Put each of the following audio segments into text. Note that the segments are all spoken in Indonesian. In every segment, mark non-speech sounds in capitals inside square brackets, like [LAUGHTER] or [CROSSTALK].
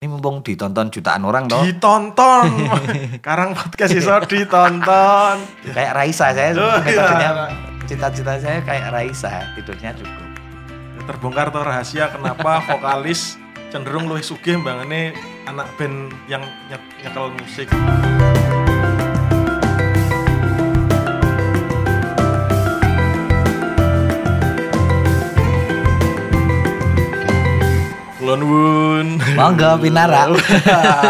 Ini mumpung ditonton jutaan orang toh. Ditonton. [LAUGHS] Karang podcast iso ditonton. Kayak Raisa saya Oh, iya. cita-cita saya kayak Raisa, tidurnya cukup. Terbongkar tuh rahasia kenapa vokalis cenderung luwih sugih mbangane anak band yang nye- nyekel musik. Kulon wun. Monggo pinara.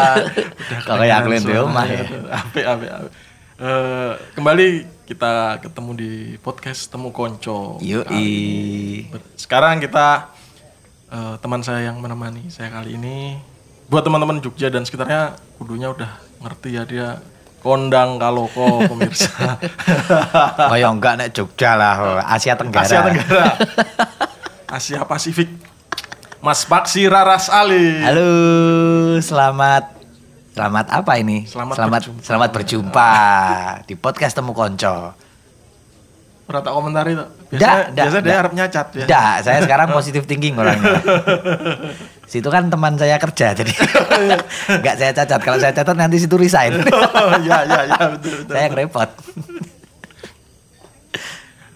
[LAUGHS] Kalau yang kalian di rumah ya. Apik, apik, apik. Eh, kembali kita ketemu di podcast Temu Konco. Yoi. Sekarang kita eh, teman saya yang menemani saya kali ini buat teman-teman Jogja dan sekitarnya kudunya udah ngerti ya dia kondang kaloko pemirsa. [LAUGHS] Kayak enggak nek Jogja lah, Asia Tenggara. Asia Tenggara. Asia Pasifik. Mas Paksi Raras Ali. Halo, selamat selamat apa ini? Selamat selamat berjumpa. selamat berjumpa di podcast Temu Konco. Tak komentar itu? Nggak, Biasa, nggak, biasa dia harap nyacat ya. Tidak, saya sekarang [LAUGHS] positif thinking orangnya. Situ kan teman saya kerja, jadi [LAUGHS] nggak saya cacat. Kalau saya catat nanti situ resign. [LAUGHS] Oh, ya, ya, ya, betul, betul. saya yang repot.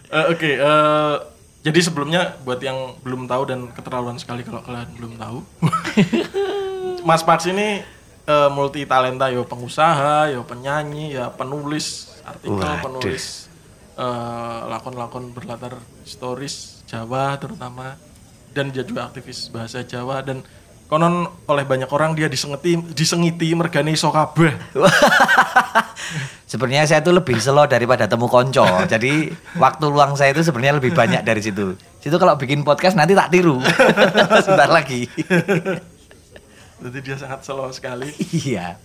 Eh, Oke, eh, jadi sebelumnya buat yang belum tahu dan keterlaluan sekali kalau kalian belum tahu, [LAUGHS] Mas Pax ini eh, multi talenta, yo pengusaha, yo penyanyi, ya penulis artikel, Waduh. penulis eh, lakon-lakon berlatar historis Jawa terutama, dan dia juga aktivis bahasa Jawa dan konon oleh banyak orang dia disengiti, disengiti mergani iso kabeh. [LAUGHS] Sebenarnya saya tuh lebih slow daripada temu konco. Jadi waktu luang saya itu sebenarnya lebih banyak dari situ. Situ kalau bikin podcast nanti tak tiru. [LAUGHS] Sebentar lagi. [LAUGHS] Jadi dia sangat slow sekali. iya.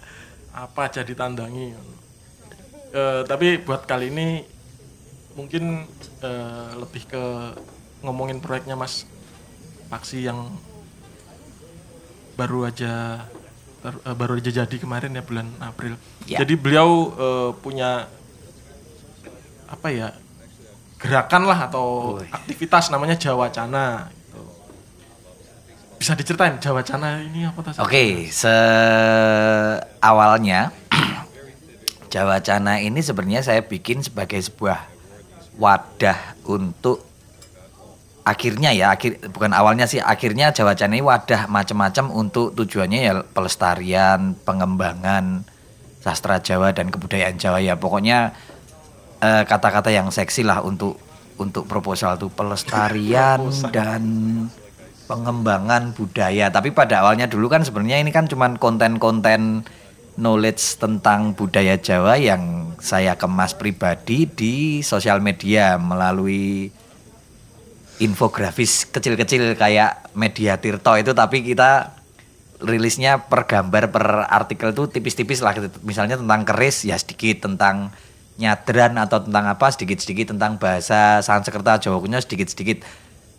apa aja ditandangi Eh, tapi buat kali ini mungkin eh, lebih ke ngomongin proyeknya Mas Paksi yang baru aja ter- eh, baru aja jadi kemarin ya bulan April. Ya. Jadi beliau eh, punya apa ya gerakan lah atau Wih. aktivitas namanya Jawa Cana. gitu. Bisa diceritain Jawa Cana ini apa tas? Oke, se awalnya [CLEARS THROAT] Jawa Cana ini sebenarnya saya bikin sebagai sebuah wadah untuk akhirnya ya akhir bukan awalnya sih akhirnya Jawa Cana ini wadah macam-macam untuk tujuannya ya pelestarian pengembangan sastra Jawa dan kebudayaan Jawa ya. Pokoknya eh, kata-kata yang seksi lah untuk untuk proposal tuh pelestarian [LAUGHS] dan pengembangan budaya. Tapi pada awalnya dulu kan sebenarnya ini kan cuman konten-konten knowledge tentang budaya Jawa yang saya kemas pribadi di sosial media melalui infografis kecil-kecil kayak media Tirto itu tapi kita rilisnya per gambar per artikel tuh tipis-tipis lah gitu. misalnya tentang keris ya sedikit tentang nyadran atau tentang apa sedikit-sedikit tentang bahasa Sanskerta Jawa sedikit-sedikit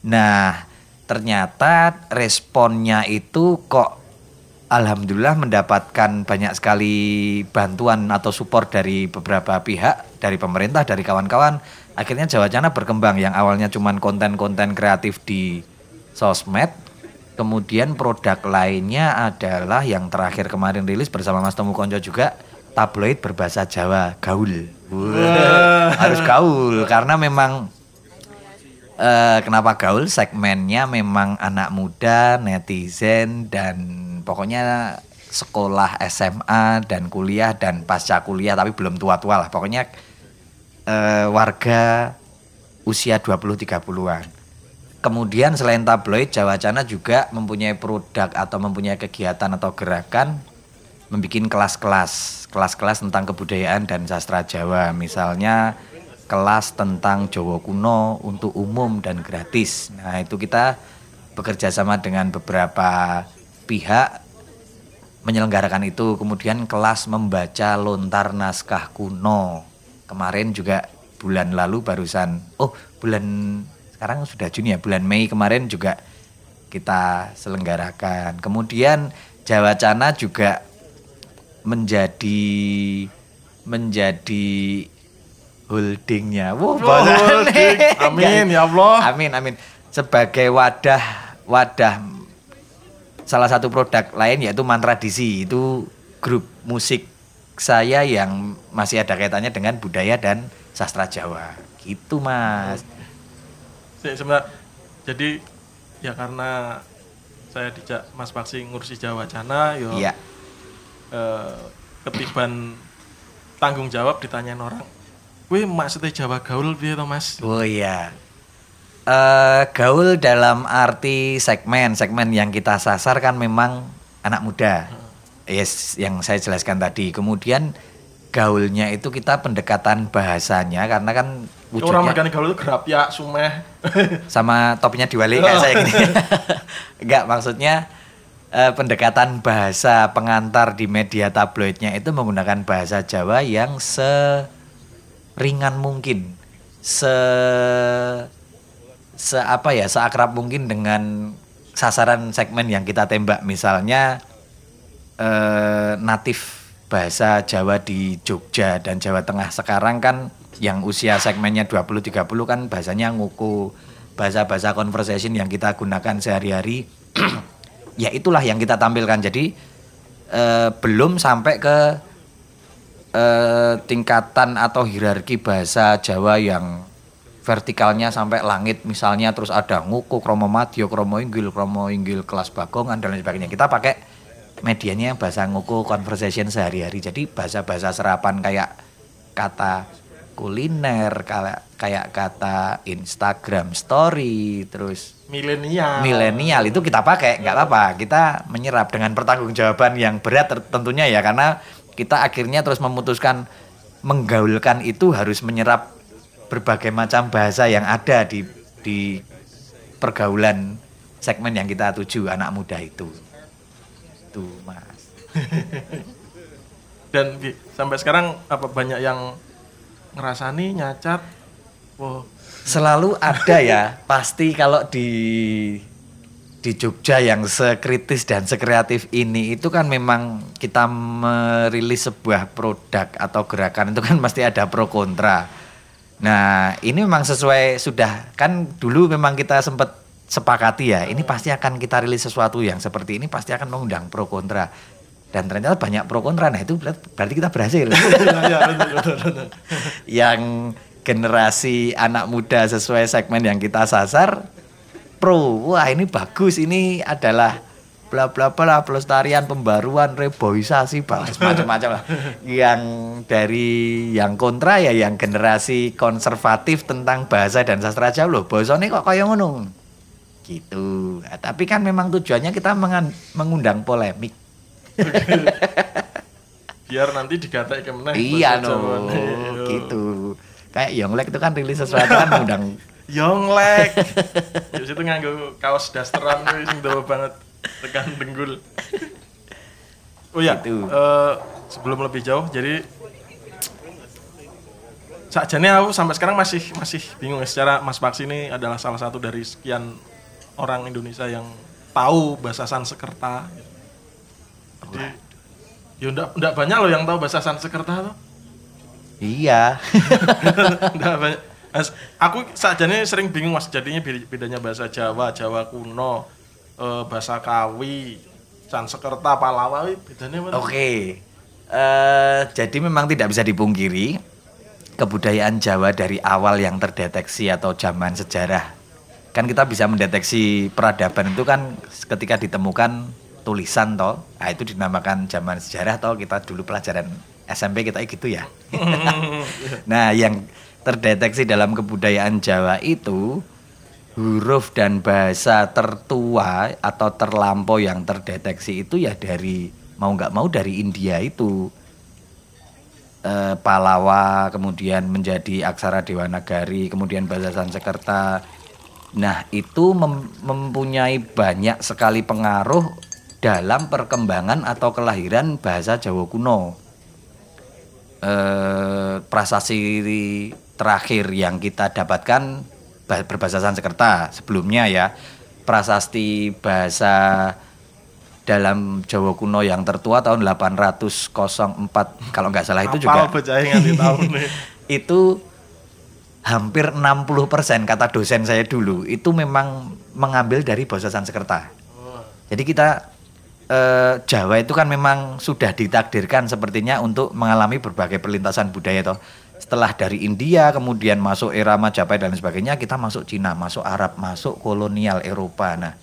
nah ternyata responnya itu kok Alhamdulillah mendapatkan banyak sekali bantuan atau support dari beberapa pihak, dari pemerintah, dari kawan-kawan. Akhirnya Jawa Cana berkembang yang awalnya cuman konten-konten kreatif di sosmed. Kemudian produk lainnya adalah yang terakhir kemarin rilis bersama Mas Temu Konco juga tabloid berbahasa Jawa, gaul. Wah, harus gaul karena memang eh, kenapa gaul segmennya memang anak muda, netizen dan pokoknya sekolah SMA dan kuliah dan pasca kuliah tapi belum tua-tua lah. Pokoknya eh, warga usia 20-30-an. Kemudian selain tabloid Jawa Cana juga mempunyai produk atau mempunyai kegiatan atau gerakan membuat kelas-kelas, kelas-kelas tentang kebudayaan dan sastra Jawa. Misalnya kelas tentang Jawa kuno untuk umum dan gratis. Nah, itu kita bekerja sama dengan beberapa pihak menyelenggarakan itu. Kemudian kelas membaca lontar naskah kuno. Kemarin juga bulan lalu barusan oh, bulan sekarang sudah Juni ya, bulan Mei kemarin juga kita selenggarakan. Kemudian Jawa Cana juga menjadi menjadi holdingnya. Wah, bahasa holding. Amin, ya Allah. Amin, amin. Sebagai wadah wadah salah satu produk lain yaitu Mantra DC itu grup musik saya yang masih ada kaitannya dengan budaya dan sastra Jawa. Gitu, Mas. Sebenarnya jadi ya karena saya dijak Mas Paksi ngurusi Jawa Cana yo Iya. eh, ketiban tanggung jawab ditanyain orang Wih maksudnya Jawa gaul dia toh mas Oh iya. Eh gaul dalam arti segmen, segmen yang kita sasar kan memang anak muda. Yes, yang saya jelaskan tadi. Kemudian gaulnya itu kita pendekatan bahasanya karena kan Orang wujudnya mergani gaul itu gerap ya sumeh [LAUGHS] sama topnya diwali kayak saya gini. [LAUGHS] Enggak maksudnya eh, pendekatan bahasa pengantar di media tabloidnya itu menggunakan bahasa Jawa yang seringan mungkin, se se apa ya, seakrab mungkin dengan sasaran segmen yang kita tembak. Misalnya eh, natif bahasa Jawa di Jogja dan Jawa Tengah sekarang kan yang usia segmennya 20-30 kan bahasanya nguku bahasa-bahasa conversation yang kita gunakan sehari-hari. [CLEARS THROAT] Ya itulah yang kita tampilkan. Jadi eh, belum sampai ke eh, tingkatan atau hierarki bahasa Jawa yang vertikalnya sampai langit misalnya terus ada nguku kromo madyo kromo inggil kromo inggil kelas bagongan dan lain sebagainya. Kita pakai medianya bahasa nguku conversation sehari-hari. Jadi bahasa-bahasa serapan kayak kata kuliner kayak kayak kata Instagram story terus milenial. milenial. Itu kita pakai nggak apa-apa. Kita menyerap dengan pertanggungjawaban yang berat tentunya ya karena kita akhirnya terus memutuskan menggaulkan itu harus menyerap berbagai macam bahasa yang ada di di pergaulan segmen yang kita tuju anak muda itu tuh mas. Dan Bi, sampai sekarang apa banyak yang ngerasani nyacat? Wow selalu ada ya pasti kalau di di Jogja yang sekritis dan sekreatif ini itu kan memang kita merilis sebuah produk atau gerakan itu kan pasti ada pro kontra. Nah ini memang sesuai sudah kan dulu memang kita sempat sepakati ya ini pasti akan kita rilis sesuatu yang seperti ini pasti akan mengundang pro kontra. Dan ternyata banyak pro kontra nah itu berarti kita berhasil. [LAUGHS] Ya, betul, betul, betul. yang generasi anak muda sesuai segmen yang kita sasar pro wah ini bagus ini adalah bla bla bla pelestarian pembaruan reboisasi bahas macam-macam lah. Yang dari yang kontra ya yang generasi konservatif tentang bahasa dan sastra Jawa. Loh bosone kok kayak ngono gitu Nah, tapi kan memang tujuannya kita mengundang polemik [LAUGHS] biar nanti digatai ke meneh iya no Jawane. gitu kayak Yonglek itu kan rilis sesuatu kan mengundang [LAUGHS] Yonglek. Di situ nganggo kaos dasteran kuwi sing dawa banget tekan denggul. Oh ya, Gitu. eh, sebelum lebih jauh jadi sakjane aku sampai sekarang masih masih bingung ya secara Mas Paksi ini adalah salah satu dari sekian orang Indonesia yang tahu bahasa Sanskerta. Jadi, ya ndak ndak banyak loh yang tahu bahasa Sanskerta tuh. iya [LAUGHS] Nggak banyak. Mas, aku sajane sering bingung mas jadinya beda- bedanya bahasa Jawa, Jawa kuno, eh, bahasa Kawi, Sansekerta, Palawa, bedanya apa? Oke, eh jadi memang tidak bisa dipungkiri kebudayaan Jawa dari awal yang terdeteksi atau zaman sejarah. Kan kita bisa mendeteksi peradaban itu kan ketika ditemukan tulisan toh, nah itu dinamakan zaman sejarah toh. Kita dulu pelajaran SMP kita gitu ya. [LAUGHS] nah, yang terdeteksi dalam kebudayaan Jawa itu huruf dan bahasa tertua atau terlampau yang terdeteksi itu ya dari mau nggak mau dari India itu. Eh, Palawa kemudian menjadi aksara Dewanagari kemudian bahasa Sanskerta nah itu mem- mempunyai banyak sekali pengaruh dalam perkembangan atau kelahiran bahasa Jawa kuno. Eh, prasasti terakhir yang kita dapatkan bah- berbahasa Sanskerta sebelumnya ya prasasti bahasa dalam Jawa kuno yang tertua tahun 804 kalau nggak salah itu juga Apal bocah nganti tahun [LAUGHS] itu hampir 60% kata dosen saya dulu itu memang mengambil dari bahasa Sanskerta. Jadi kita eh, Jawa itu kan memang sudah ditakdirkan sepertinya untuk mengalami berbagai perlintasan budaya toh. Setelah dari India kemudian masuk era Majapahit dan sebagainya, kita masuk Cina, masuk Arab, masuk kolonial Eropa. Nah,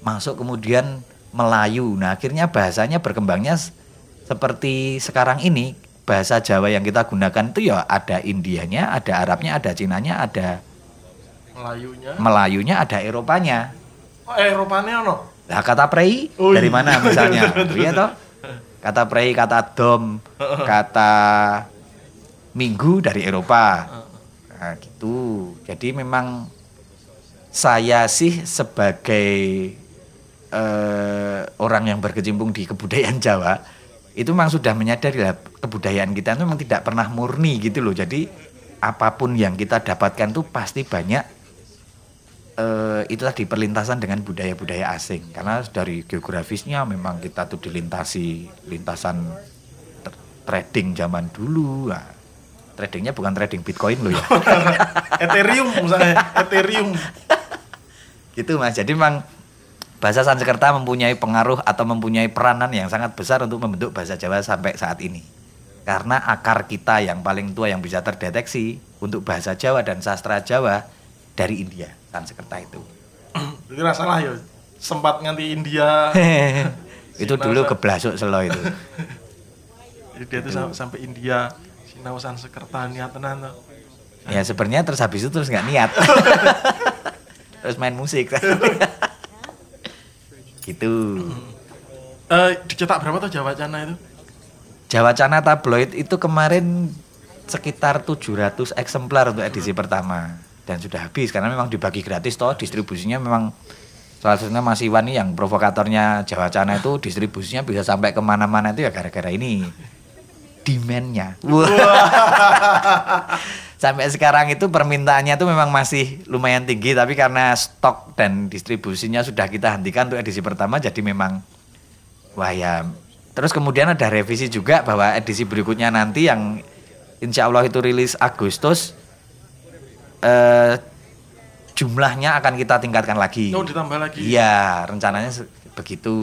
masuk kemudian Melayu. Nah, akhirnya bahasanya berkembangnya seperti sekarang ini. Bahasa Jawa yang kita gunakan itu ya ada Indianya, ada Arabnya, ada Cinanya, ada Melayunya. Melayunya, ada Eropanya. Oh, eh, Eropanya ono. Lah kata prei Oh, dari iya. mana misalnya? [LAUGHS] Iya toh? Kata prei, kata dom, [LAUGHS] kata minggu dari Eropa. Nah, gitu. Jadi memang saya sih sebagai eh, orang yang berkecimpung di kebudayaan Jawa itu memang sudah menyadari lah kebudayaan kita itu memang tidak pernah murni gitu loh. Jadi apa pun yang kita dapatkan tuh pasti banyak eh, itu tadi perlintasan dengan budaya-budaya asing karena dari geografisnya memang kita tuh dilintasi lintasan tr- trading zaman dulu nah, tradingnya bukan trading bitcoin loh ya [LAUGHS] Ethereum misalnya, Ethereum. gitu mas jadi memang bahasa Sanskerta mempunyai pengaruh atau mempunyai peranan yang sangat besar untuk membentuk bahasa Jawa sampai saat ini karena akar kita yang paling tua yang bisa terdeteksi untuk bahasa Jawa dan sastra Jawa dari India Sanskerta itu Jadi salah ya. Sempat nganti India. [LAUGHS] itu dulu geblasuk selo itu Jadi [LAUGHS] dia tuh sam- sampai India. Sinau Sanskerta niat tenan ya sebenarnya terus habis itu terus nggak niat [LAUGHS] terus main musik gitu. Eh, dicetak berapa tuh Jawa Cana itu? Jawa Cana tabloid itu kemarin sekitar 700 eksemplar untuk edisi pertama. Dan sudah habis karena memang dibagi gratis toh distribusinya memang salah satunya Mas Iwan yang provokatornya Jawa Cana itu distribusinya bisa sampai ke mana-mana itu ya gara-gara ini demandnya. [LAUGHS] Sampai sekarang itu permintaannya tuh memang masih lumayan tinggi tapi karena stok dan distribusinya sudah kita hentikan untuk edisi pertama jadi memang wah ya. Terus kemudian ada revisi juga bahwa edisi berikutnya nanti yang insya Allah itu rilis Agustus eh, jumlahnya akan kita tingkatkan lagi. Oh, ditambah lagi. iya rencananya begitu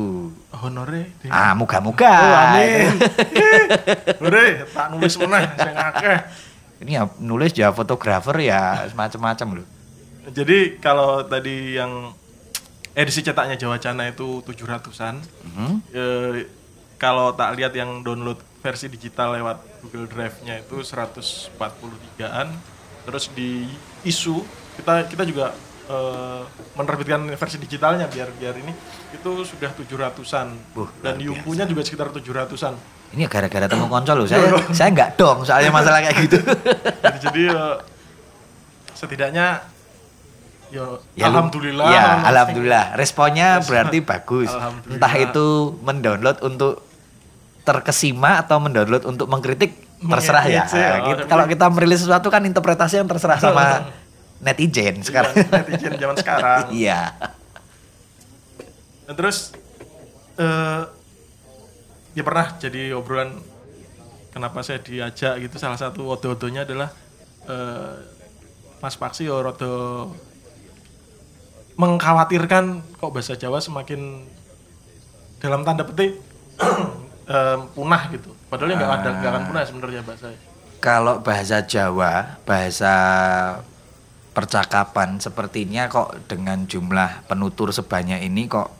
Honore. deh. ah moga-moga Oh, amin. [LAUGHS] Hore, tak nulis meneh sing akeh. ini ya nulis ya fotografer ya semacam-macam loh Jadi kalau tadi yang edisi cetaknya Jawa Cana itu 700-an. Mhm. eh, kalau tak lihat yang download versi digital lewat Google Drive-nya itu 143-an. Terus di isu kita kita juga eh, menerbitkan versi digitalnya biar biar ini itu sudah 700-an. Wuh, Dan luar Yumpunya juga sekitar 700-an. ini ya gara-gara temu konco loh saya saya nggak dong soalnya masalah kayak gitu jadi, jadi eh, setidaknya ya, Ya, alhamdulillah Ya, alhamdulillah. Responnya berarti bagus. Entah itu mendownload untuk terkesima atau mendownload untuk mengkritik terserah ya. Oh, gitu. Kalau kita merilis sesuatu kan interpretasi yang terserah sama [LAUGHS] netizen sekarang. Iya, netizen zaman sekarang [LAUGHS] Iya. Dan terus eh ya pernah jadi obrolan kenapa saya diajak gitu salah satu odo-odonya adalah eh Mas Paksi ya rada mengkhawatirkan kok bahasa Jawa semakin dalam tanda petik [CLEARS THROAT] eh, punah gitu. Padahal ya nggak ada nggak akan punah sebenarnya bahasa. Kalau bahasa Jawa, bahasa percakapan sepertinya kok dengan jumlah penutur sebanyak ini kok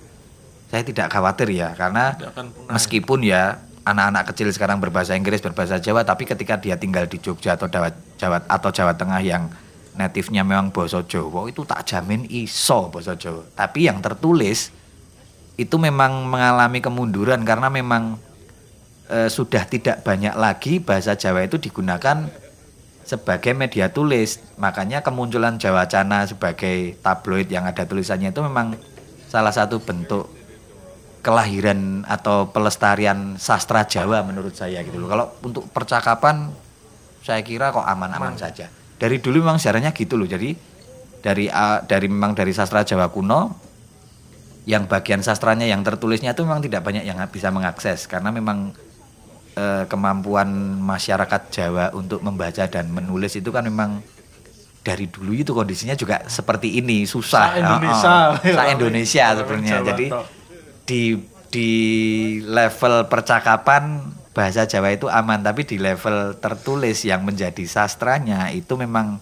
saya tidak khawatir ya karena punah. meskipun ya anak-anak kecil sekarang berbahasa Inggris berbahasa Jawa tapi ketika dia tinggal di Jogja atau Jawa, Jawa atau Jawa Tengah yang native-nya memang bahasa Jawa itu tak jamin iso bahasa Jawa tapi yang tertulis itu memang mengalami kemunduran karena memang eh, sudah tidak banyak lagi bahasa Jawa itu digunakan sebagai media tulis. Makanya kemunculan Jawa Cana sebagai tabloid yang ada tulisannya itu memang salah satu bentuk kelahiran atau pelestarian sastra Jawa menurut saya gitu loh. Kalau untuk percakapan saya kira kok aman-aman saja. Dari dulu memang sejarahnya gitu loh. Jadi dari dari memang dari sastra Jawa kuno yang bagian sastranya yang tertulisnya itu memang tidak banyak yang bisa mengakses karena memang eh, kemampuan masyarakat Jawa untuk membaca dan menulis itu kan memang dari dulu itu kondisinya juga seperti ini susah Sa Indonesia. Oh, oh. Sa Indonesia sebenarnya jadi di di level percakapan bahasa Jawa itu aman tapi di level tertulis yang menjadi sastranya itu memang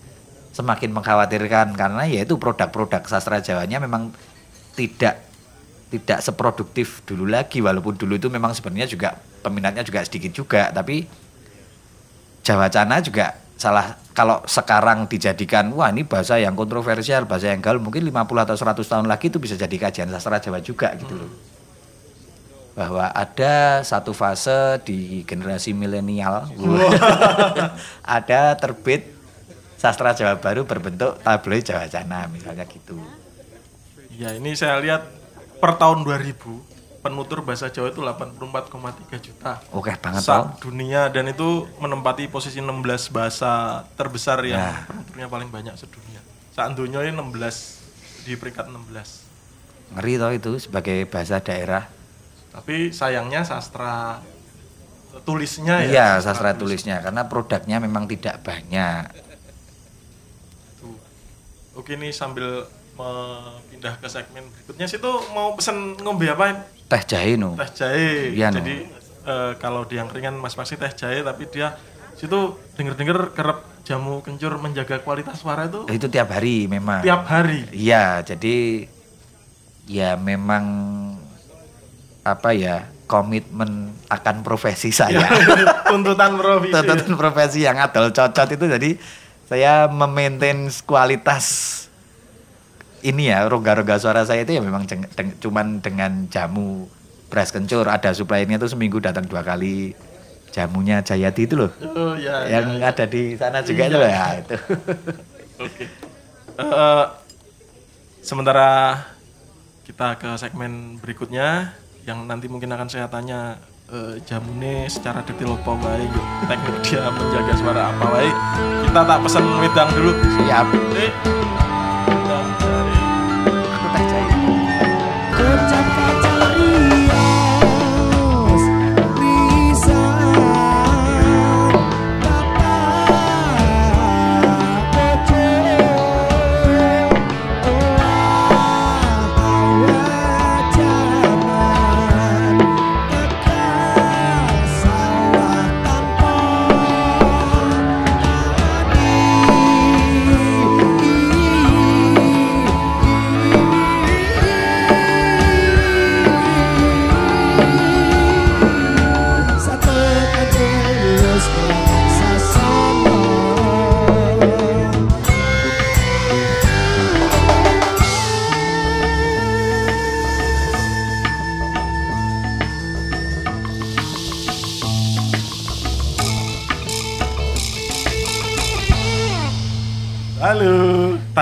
semakin mengkhawatirkan karena yaitu produk-produk sastra Jawanya memang tidak tidak seproduktif dulu lagi walaupun dulu itu memang sebenarnya juga peminatnya juga sedikit juga tapi Jawa Cana juga salah. Kalau sekarang dijadikan wah ini bahasa yang kontroversial bahasa yang gaul mungkin 50 atau 100 tahun lagi itu bisa jadi kajian sastra Jawa juga gitu loh. Bahwa ada satu fase di generasi milenial. [LAUGHS] Ada terbit sastra Jawa baru berbentuk tabloid Jawa Cana misalnya gitu. Ya ini saya lihat per tahun 2000 penutur bahasa Jawa itu 84,3 juta. oke banget toh Sa dunia dan itu menempati posisi 16 bahasa terbesar yang Nah. penuturnya paling banyak sedunia. Saat dunia ini 16 di peringkat 16. ngeri toh itu sebagai bahasa daerah Tapi sayangnya sastra tulisnya ya. iya sastra tulisnya karena produknya memang tidak banyak Tuh. Oke nih sambil pindah ke segmen berikutnya situ mau pesen ngombe apa? teh jahe no Teh jahe. Iya, no. Jadi eh, kalau di angkringan Mas Paksi teh jahe tapi dia situ denger-denger kerap jamu kencur menjaga kualitas suara itu itu tiap hari memang tiap hari. iya jadi ya memang apa ya komitmen akan profesi saya [LAUGHS] Tuntutan provisi. tuntutan profesi yang adol cocot itu jadi saya memaintain kualitas ini ya rongga-rongga suara saya itu ya memang jeng- deng- cuman dengan jamu beras kencur ada suplainya itu seminggu datang dua kali jamunya Jayati itu loh Oh ya. ya, yang ya. ada di sana juga Iya. itu loh ya itu Oke. Eh, sementara kita ke segmen berikutnya yang nanti mungkin akan saya tanya eh, jamune secara detail apa yuk, teknik dia menjaga suara apa wae. Kita tak pesen wedang dulu. siap Eh,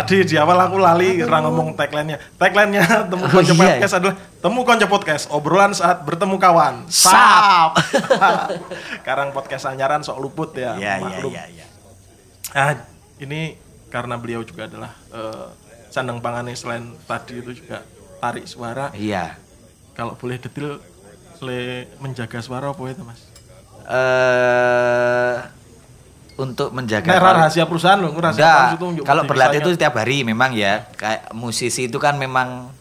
Tadi di awal aku lali ra ngomong tagline-nya. Tagline-nya Temu Oh, Konco iya. Podcast adalah Temu Konco Podcast, obrolan saat bertemu kawan. Sap. [LAUGHS] Sekarang podcast anyaran sok luput ya. ya ya maklum. ya ya Ah, ini karena beliau juga adalah eh, sandang pangannya selain tadi itu juga tarik suara. iya Kalau boleh detail le menjaga suara apa itu, Mas? eh untuk menjaga kualitas- rahasia perusahaan loh, rahasia perusahaan itu kalau berlatih itu setiap hari memang ya. Kayak musisi itu kan memang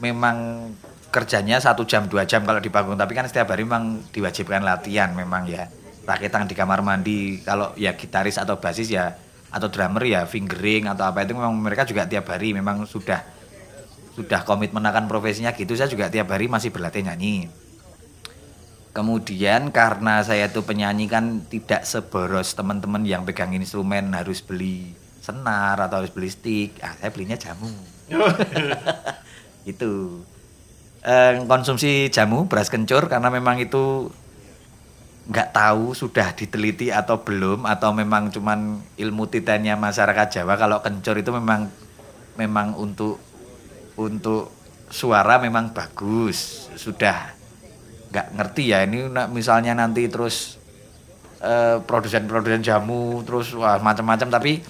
memang kerjanya satu jam dua jam kalau di panggung tapi kan setiap hari memang diwajibkan latihan memang ya. Rakitan di kamar mandi kalau ya gitaris atau basis ya atau drummer ya fingering atau apa itu memang mereka juga tiap hari memang sudah sudah komitmen akan profesinya gitu. Saya juga tiap hari masih berlatih nyanyi Kemudian karena saya tuh penyanyi kan tidak seboros teman-teman yang pegang instrumen harus beli senar atau harus beli stick. Ah, saya belinya jamu. itu eh, konsumsi jamu beras kencur karena memang itu nggak tahu sudah diteliti atau belum atau memang cuman ilmu titanya masyarakat Jawa kalau kencur itu memang memang untuk untuk suara memang bagus sudah nggak ngerti ya ini misalnya nanti terus eh, produsen-produsen jamu terus wah macam-macam tapi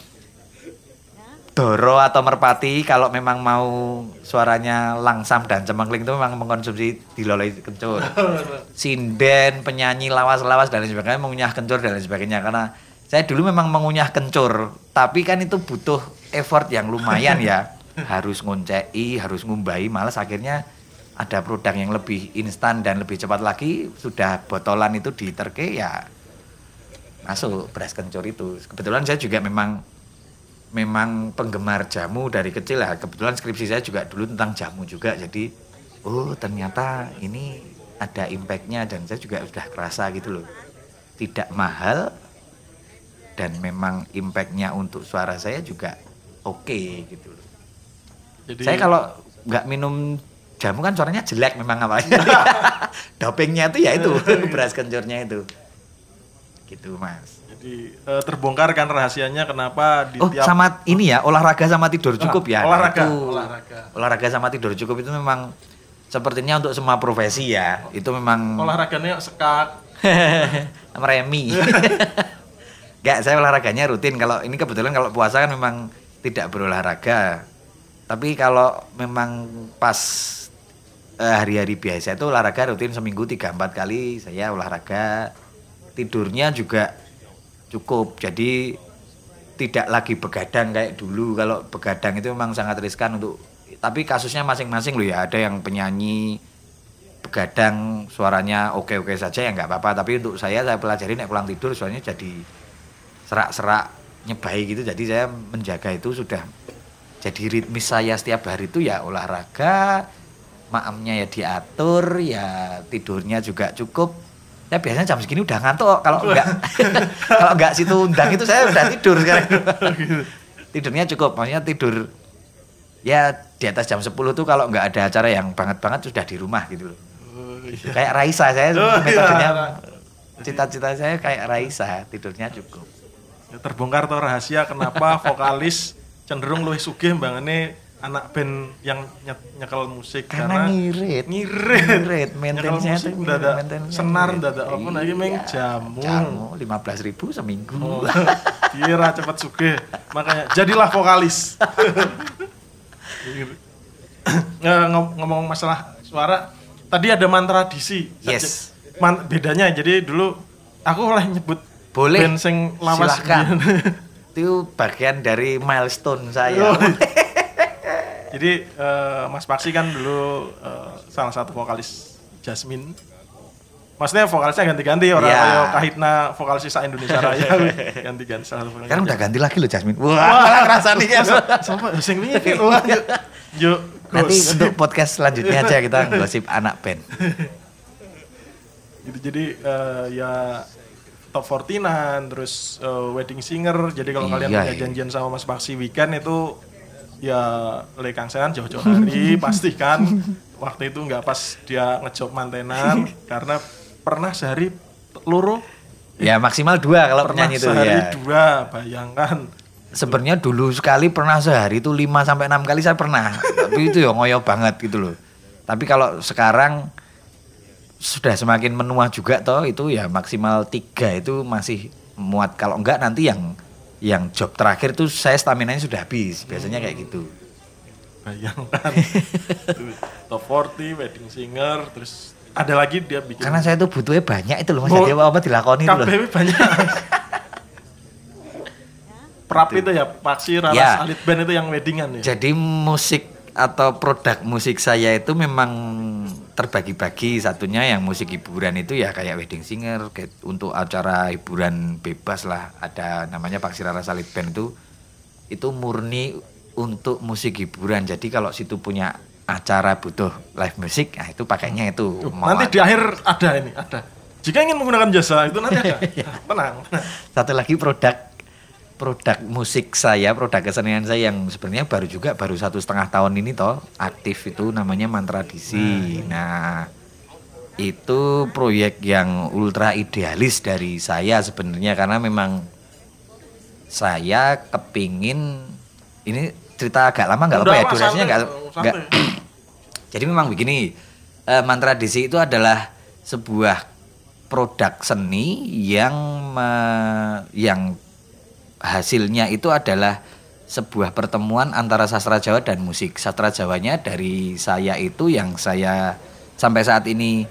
Doro atau Merpati kalau memang mau suaranya langsam dan cemengling itu memang mengkonsumsi diloloi kencur. Sinden, penyanyi lawas-lawas dan lain sebagainya mengunyah kencur dan lain sebagainya karena saya dulu memang mengunyah kencur, tapi kan itu butuh effort yang lumayan ya. [LAUGHS] harus ngoncei, harus ngumbai, malas akhirnya ada produk yang lebih instan dan lebih cepat lagi sudah botolan itu diterke ya masuk beras kencur itu. Kebetulan saya juga memang memang penggemar jamu dari kecil lah kebetulan skripsi saya juga dulu tentang jamu juga jadi oh ternyata ini ada impactnya dan saya juga sudah kerasa gitu loh. Tidak mahal dan memang impactnya untuk suara saya juga oke gitu loh. Jadi saya kalau nggak minum jamu kan suaranya jelek memang apa? [LAUGHS] Dopingnya itu ya itu [LAUGHS] [LAUGHS] beras kencurnya itu. Gitu mas. Jadi eh, terbongkar kan rahasianya kenapa di oh tiap sama ini ya olahraga sama tidur cukup Ah, ya? olahraga, Itu, olahraga. olahraga sama tidur cukup itu memang sepertinya untuk semua profesi ya. Itu memang olahraganya sekak. Sama Remi. Enggak, saya olahraganya rutin. Kalau ini kebetulan kalau puasa kan memang tidak berolahraga. Tapi kalau memang pas hari-hari biasa itu olahraga rutin seminggu 3 4 kali saya olahraga. Tidurnya juga cukup. Jadi tidak lagi begadang kayak dulu. Kalau begadang itu memang sangat riskan untuk tapi kasusnya masing-masing loh ya. Ada yang penyanyi begadang suaranya oke-oke saja ya nggak apa-apa tapi untuk saya saya pelajari nek pulang tidur suaranya jadi serak-serak nyebai gitu jadi saya menjaga itu sudah jadi ritmis saya setiap hari itu ya olahraga maamnya ya diatur ya tidurnya juga cukup. Ya biasanya jam segini udah ngantuk kalau enggak. [LAUGHS] Kalau enggak situ undang itu saya udah tidur sekarang. [LAUGHS] Tidurnya cukup maksudnya tidur ya di atas jam 10 tuh kalau nggak ada acara yang banget-banget sudah di rumah gitu loh. Oh, iya. kayak Raisa saya Oh, metodenya iya. cita-cita saya kayak Raisa tidurnya cukup. Ya, terbongkar tuh rahasia kenapa vokalis cenderung luwih sugih mbangane anak band yang nye- nyekel musik karena ngirit. ngirit. Ngirit. Nyekel maintenance-nya musik tuh mendadak maintenance-nya senar ngirit. mendadak apa lagi meng Iya, jamu. Jamu lima belas ribu seminggu. Oh, [LAUGHS] kira cepet sugih. Makanya jadilah vokalis. [LAUGHS] Ngom- ngomong masalah suara tadi ada mantra disi. Yes. Man- bedanya jadi dulu aku oleh nyebut boleh. band sing lawas [LAUGHS] itu bagian dari milestone saya. Oh. Jadi eh, Mas Paksi kan dulu eh, salah satu vokalis Jasmine. Maksudnya vokalisnya ganti-ganti orang Iya. kayak Kahitna vokalis sisa Indonesia Raya [LAUGHS] ganti-ganti salah satu vokalis. sekarang udah ganti lagi loh Jasmine wah malah ngerasa nih kan Sama sing wingi ki wah, yuk. Nanti untuk podcast selanjutnya aja kita [LAUGHS] gosip anak band gitu jadi eh, ya top 14 terus eh, wedding singer jadi kalau kalian Iya, punya iya. janjian sama Mas Paksi weekend itu ya le kangsenan jauh-jauh hari [LAUGHS] pastikan waktu itu nggak pas dia ngejob mantenan [LAUGHS] karena pernah sehari loro. Ya maksimal dua kalau pernah penyanyi itu sehari ya. dua bayangkan. Sebenarnya dulu sekali pernah sehari itu 5 sampai enam kali saya pernah. Tapi itu ya ngoyo banget gitu loh. Tapi kalau sekarang sudah semakin menua juga toh itu ya maksimal tiga itu masih muat. Kalau enggak nanti yang yang job terakhir tuh saya stamina nya sudah habis biasanya kayak gitu bayangkan [LAUGHS] top 40 wedding singer terus ada lagi dia bikin karena saya tuh butuhnya banyak itu loh mas Oh, jadi apa dilakoni itu loh KBW banyak. [LAUGHS] Prap itu ya, Paksi, Raras, Ya. Alit Band itu yang weddingan ya. Jadi musik atau produk musik saya itu memang terbagi-bagi. Satunya yang musik hiburan itu ya kayak wedding singer, kayak untuk acara hiburan bebas lah. Ada namanya Paksirara Salit Band itu itu murni untuk musik hiburan. Jadi kalau situ punya acara butuh live music, nah itu pakainya itu. Mau Nanti di akhir ada ini, ada. Jika ingin menggunakan jasa itu nanti ada. [LAUGHS] tenang, tenang. satu lagi produk produk musik saya, produk kesenian saya yang sebenarnya baru juga baru satu setengah tahun ini toh aktif itu namanya Mantra DC. Nah, itu proyek yang ultra idealis dari saya sebenarnya karena memang saya kepingin ini cerita agak lama nggak apa ya durasinya nggak [CLEARS THROAT] jadi memang begini, eh, mantra DC itu adalah sebuah produk seni yang me- yang hasilnya itu adalah sebuah pertemuan antara sastra Jawa dan musik. Sastra Jawanya dari saya itu yang saya sampai saat ini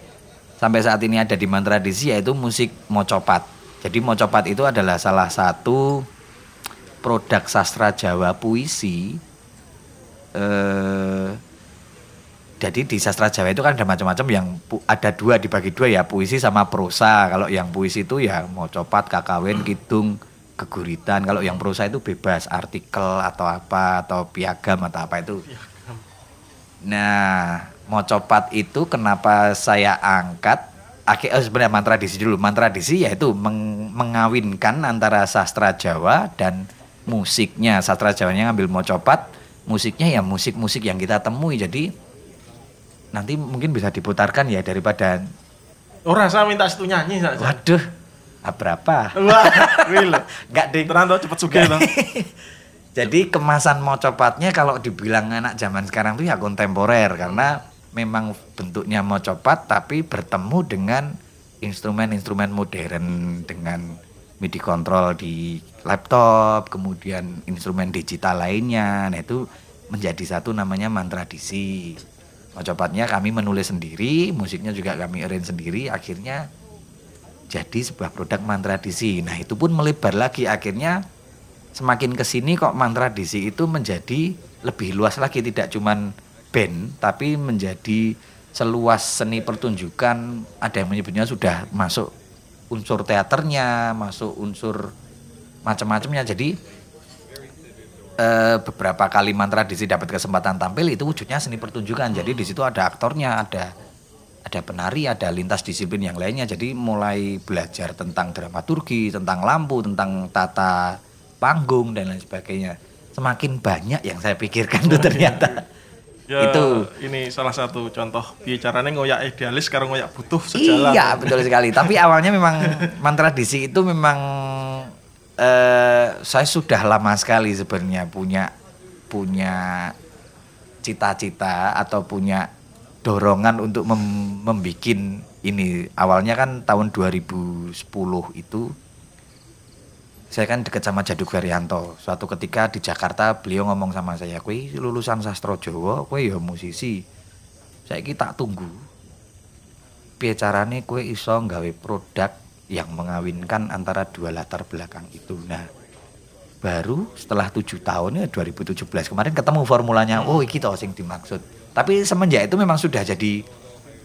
sampai saat ini ada di mantra DC yaitu musik mocopat. Jadi mocopat itu adalah salah satu produk sastra Jawa puisi eh jadi di sastra Jawa itu kan ada macam-macam yang ada dua dibagi dua ya puisi sama prosa. Kalau yang puisi itu ya mau copat, kakawin, kidung, geguritan. Kalau yang prosa itu bebas artikel atau apa atau piagam atau apa itu. Nah, mau copat itu kenapa saya angkat? Akhir oh, sebenarnya mantra disi dulu. Mantra disi yaitu meng- mengawinkan antara sastra Jawa dan musiknya. Sastra Jawanya ngambil mau copat, musiknya ya musik-musik yang kita temui. Jadi nanti mungkin bisa diputarkan ya daripada Ora saya minta situ nyanyi saja. waduh ah, berapa? Wah, [LAUGHS] real. Enggak ding. Tenan toh cepet sugih [LAUGHS] toh. Jadi kemasan mocopatnya kalau dibilang anak zaman sekarang tuh ya kontemporer karena memang bentuknya mocopat tapi bertemu dengan instrumen-instrumen modern dengan MIDI control di laptop, kemudian instrumen digital lainnya. Nah, itu menjadi satu namanya mantra disi. Mocopatnya kami menulis sendiri, musiknya juga kami arrange sendiri, akhirnya jadi sebuah produk mantra disi. Nah, itu pun melebar lagi. Akhirnya semakin ke sini kok mantra disi itu menjadi lebih luas lagi. Tidak cuman band tapi menjadi seluas seni pertunjukan. Ada yang menyebutnya sudah masuk unsur teaternya masuk unsur macam-macamnya. Jadi eh, beberapa kali mantra disi dapat kesempatan tampil itu wujudnya seni pertunjukan. Jadi di situ ada aktornya ada ada penari ada lintas disiplin yang lainnya. Jadi mulai belajar tentang dramaturgi tentang lampu tentang tata panggung dan lain sebagainya. Semakin banyak yang saya pikirkan tuh ternyata. Ya, itu. ini salah satu contoh bicaranya ngoyak idealis sekarang ngoyak butuh sejalan. Iya betul sekali. Tapi [LAUGHS] awalnya memang mantra disi itu memang eh, saya sudah lama sekali sebenarnya punya punya cita-cita atau punya dorongan untuk mem membikin ini. Awalnya kan tahun 2010 itu saya kan deket sama Jaduk Ferianto. Suatu ketika di Jakarta beliau ngomong sama saya, "Kowe lulusan sastra Jawa, kowe ya musisi. Saya tak tunggu piye kue iso nggawe produk yang mengawinkan antara dua latar belakang itu. Nah, baru setelah tujuh tahun ya 2017 kemarin ketemu formulanya. Oh, iki toh sing dimaksud. Tapi semenjak itu memang sudah jadi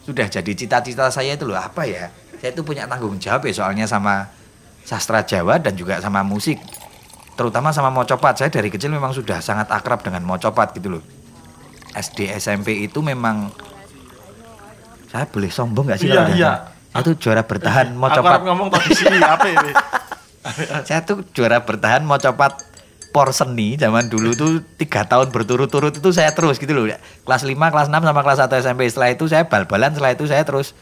sudah jadi cita-cita saya itu loh apa ya? Saya itu punya tanggung jawab ya soalnya sama sastra Jawa dan juga sama musik. Terutama sama mocopat. Saya dari kecil memang sudah sangat akrab dengan mocopat gitu loh. SD SMP itu memang saya boleh sombong gak sih Iya, kalau iya. tuh juara bertahan mau Aku ngomong tadi sini apa ini? [LAUGHS] Saya tuh juara bertahan mau copat por seni zaman dulu tuh tiga tahun berturut-turut itu saya terus gitu loh. Kelas 5, kelas 6 sama kelas 1 SMP. Setelah itu saya bal-balan, setelah itu saya terus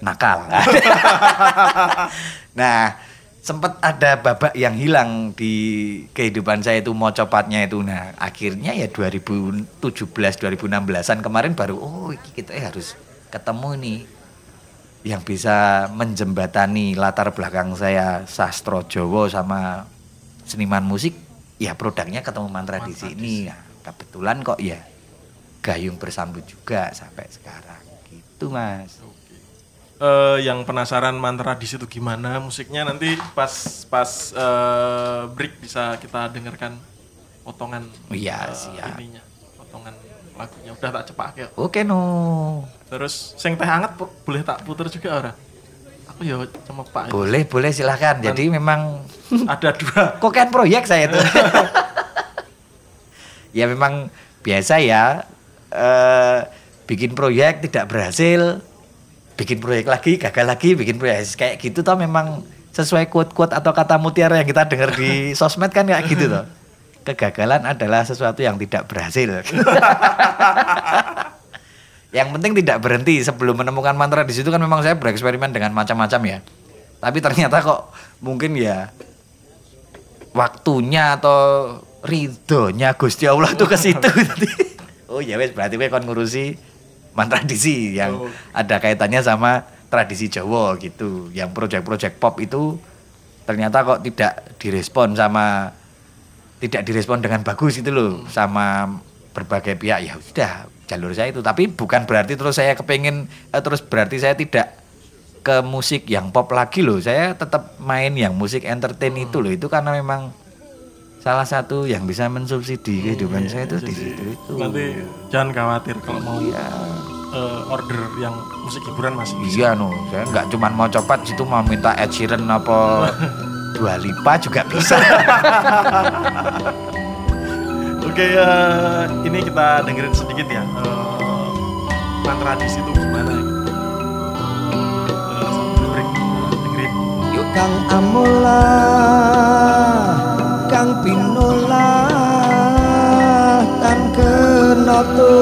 nakal. [LAUGHS] nah, sempat ada babak yang hilang di kehidupan saya itu mau copatnya itu. Nah, akhirnya ya 2017 2016-an kemarin baru oh iki kita harus ketemu nih yang bisa menjembatani latar belakang saya sastro Jawa sama seniman musik ya produknya ketemu mantra di sini nah, kebetulan kok ya gayung bersambut juga sampai sekarang. Gitu mas. Eh, yang penasaran mantra di situ gimana musiknya? Nanti pas pas eh, break bisa kita dengarkan potongan iya, eh, siap. ininya potongan lagunya. Udah tak cepak ya oke no. Terus sing teh hangat boleh tak puter juga ora aku ya cuma pak boleh boleh silahkan jadi memang [LAUGHS] ada dua. [LAUGHS] Kok kan proyek saya itu? [LAUGHS] Ya memang biasa ya eh, bikin proyek tidak berhasil bikin proyek lagi gagal lagi bikin proyek. Kayak gitu toh memang sesuai quote-quote atau kata mutiara yang kita dengar di sosmed kan kayak gitu toh. Kegagalan adalah sesuatu yang tidak berhasil yang penting tidak berhenti sebelum menemukan mantra di situ kan memang saya bereksperimen dengan macam-macam ya tapi ternyata kok mungkin ya waktunya atau ridhonya Gusti Allah tuh ke situ oh ya wes berarti kon ngurusi mantra tradisi yang Oh. ada kaitannya sama tradisi Jawa gitu. Yang proyek-proyek pop itu ternyata kok tidak direspon sama tidak direspon dengan bagus itu loh sama berbagai pihak ya sudah jalur saya itu tapi bukan berarti terus saya kepingin eh, terus berarti saya tidak ke musik yang pop lagi loh saya tetap main yang musik entertain itu loh itu karena memang salah satu yang bisa mensubsidi kehidupan Iya, saya itu di situ itu. Nanti jangan khawatir kalau mau Iya. eh, order yang musik hiburan masih bisa. Iya no, saya nggak cuma mau copat situ mau minta Ed Sheeran apa [LAUGHS] Dua Lipa juga bisa. [LAUGHS] Oke, eh, ini kita dengerin sedikit ya. mantra di situ gimana eh, dengerin. Yuk. Kang Amola Kang Pinola Tan Kenoto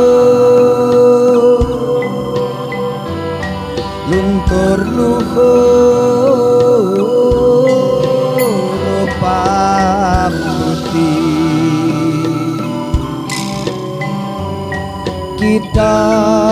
Luntur luhur kita wayut